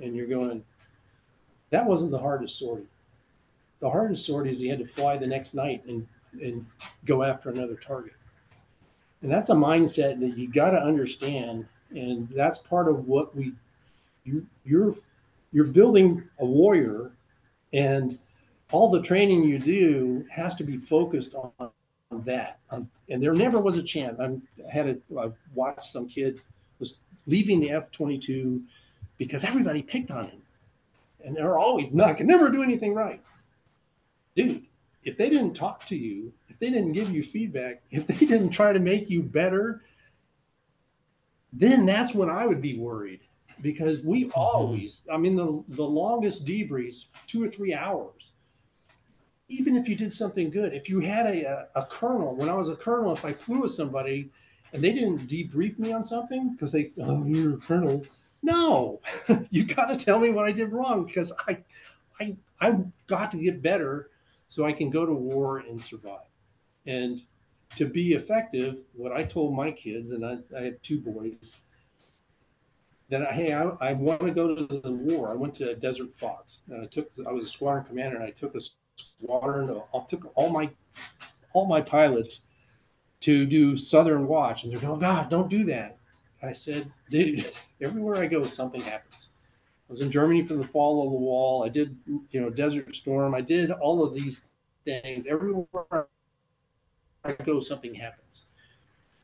And you're going, that wasn't the hardest sortie the hardest sort is he had to fly the next night and and go after another target. And that's a mindset that you got to understand. And that's part of what we you you're you're building a warrior and all the training you do has to be focused on, on that. Um, and there never was a chance. I'm, I had a, I watched some kid was leaving the F-22 because everybody picked on him, and they're always not can never do anything right dude, if they didn't talk to you, if they didn't give you feedback, if they didn't try to make you better, then that's when I would be worried because we mm-hmm. always, I mean, the, the longest debriefs, two or three hours. Even if you did something good, if you had a, a, a colonel, when I was a colonel, if I flew with somebody and they didn't debrief me on something because they, oh, you're a colonel. No, you got to tell me what I did wrong because I, I, I've got to get better so I can go to war and survive. And to be effective, what I told my kids, and I, I have two boys, that hey, I, I want to go to the war. I went to Desert Fox. And I took, I was a squadron commander, and I took a squadron. I took all my, all my pilots to do Southern Watch, and they're going, God, don't do that. I said, dude, everywhere I go, something happens I was in Germany for the fall of the wall. I did, you know, Desert Storm. I did all of these things. Everywhere I go, something happens.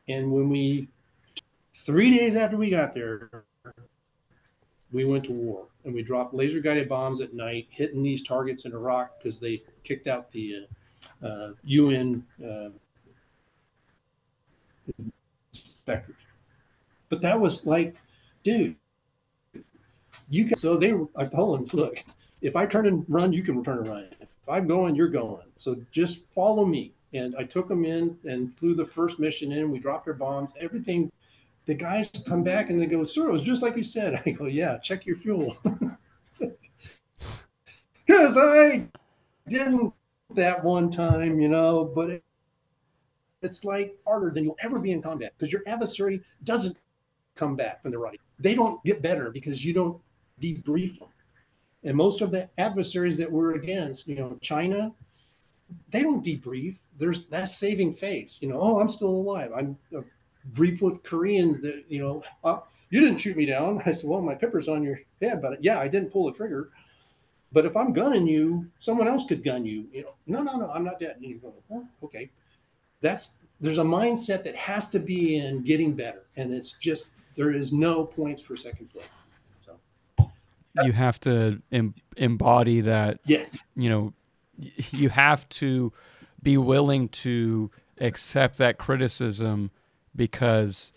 And when we, three days after we got there, we went to war and we dropped laser guided bombs at night, hitting these targets in Iraq because they kicked out the uh, uh, UN uh, inspectors. But that was like, dude, you can. So they, I told them, look, if I turn and run, you can turn and run. If I'm going, you're going. So just follow me. And I took them in and flew the first mission in. We dropped our bombs. Everything. The guys come back and they go, sir, it was just like you said. I go, yeah, check your fuel. Because I didn't that one time, you know, but it, it's like harder than you'll ever be in combat because your adversary doesn't come back from the right. They don't get better because you don't debrief them. And most of the adversaries that we're against, you know, China, they don't debrief. There's that saving face. You know, oh, I'm still alive. I'm uh, brief with Koreans that, you know, uh, you didn't shoot me down. I said, well, my pepper's on your head, but yeah, I didn't pull the trigger. But if I'm gunning you, someone else could gun you. You know, no, no, no, I'm not dead. And you go, oh, okay. That's there's a mindset that has to be in getting better, and it's just there is no points for second place. So. You have to em- embody that. Yes. You know, you have to be willing to accept that criticism because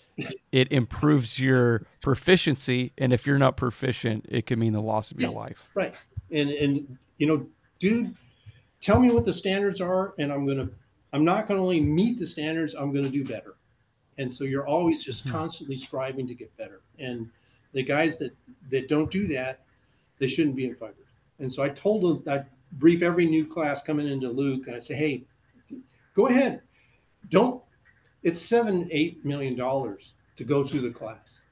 it improves your proficiency and if you're not proficient it can mean the loss of your life. Right. And and you know dude tell me what the standards are and i'm gonna i'm not gonna only meet the standards i'm gonna do better and so you're always just mm-hmm. constantly striving to get better and the guys that that don't do that they shouldn't be in fighters. And so I told them that brief every new class coming into Luke, and I say, hey, go ahead, don't. It's seven, eight million dollars to go through the class,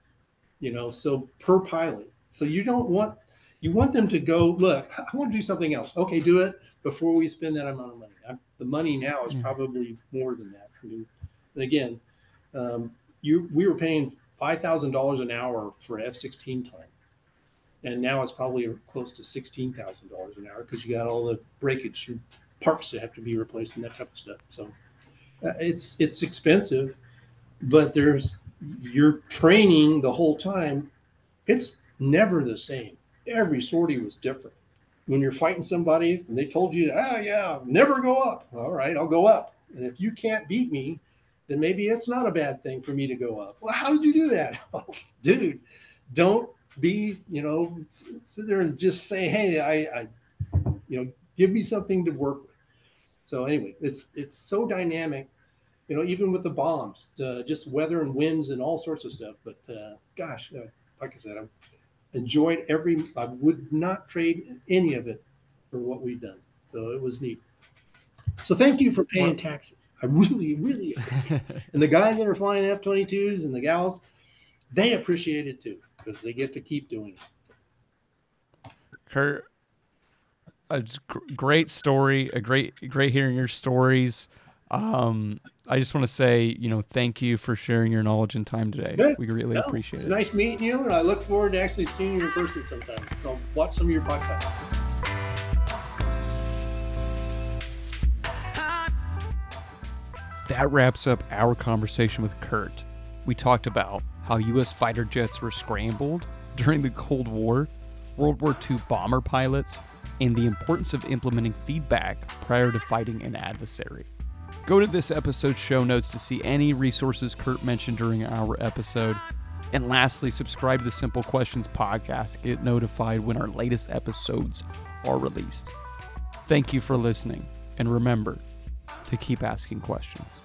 you know, so per pilot. So you don't want you want them to go look. I want to do something else. Okay, do it before we spend that amount of money. I, the money now is Yeah. probably more than that. I mean, and again, um, you we were paying five thousand dollars an hour for F sixteen time, and now it's probably close to sixteen thousand dollars an hour because you got all the breakage and parts that have to be replaced and that type of stuff. So uh, it's it's expensive, but there's you're training the whole time. It's never the same. Every sortie was different. When you're fighting somebody and they told you, ah, yeah, never go up. All right, I'll go up. And if you can't beat me, then maybe it's not a bad thing for me to go up. Well, how did you do that? Dude, don't be, you know, sit there and just say, hey, I, I, you know, give me something to work with. So anyway, it's it's so dynamic, you know, even with the bombs, uh, just weather and winds and all sorts of stuff. But uh, gosh, uh, like I said, I've enjoyed every. I would not trade any of it for what we've done. So it was neat. So thank you for paying taxes. I really, really, and the guys that are flying F twenty twos and the gals, they appreciate it too because they get to keep doing it. Kurt, a great story. A great, great hearing your stories. Um, I just want to say, you know, thank you for sharing your knowledge and time today. Yeah. We really No, appreciate it's it. nice meeting you, and I look forward to actually seeing you in person sometime. I'll watch some of your podcasts. That wraps up our conversation with Kurt. We talked about how U.S. fighter jets were scrambled during the Cold War, World War II bomber pilots, and the importance of implementing feedback prior to fighting an adversary. Go to this episode's show notes to see any resources Kurt mentioned during our episode. And lastly, subscribe to the Simple Questions podcast to get notified when our latest episodes are released. Thank you for listening, and remember to keep asking questions.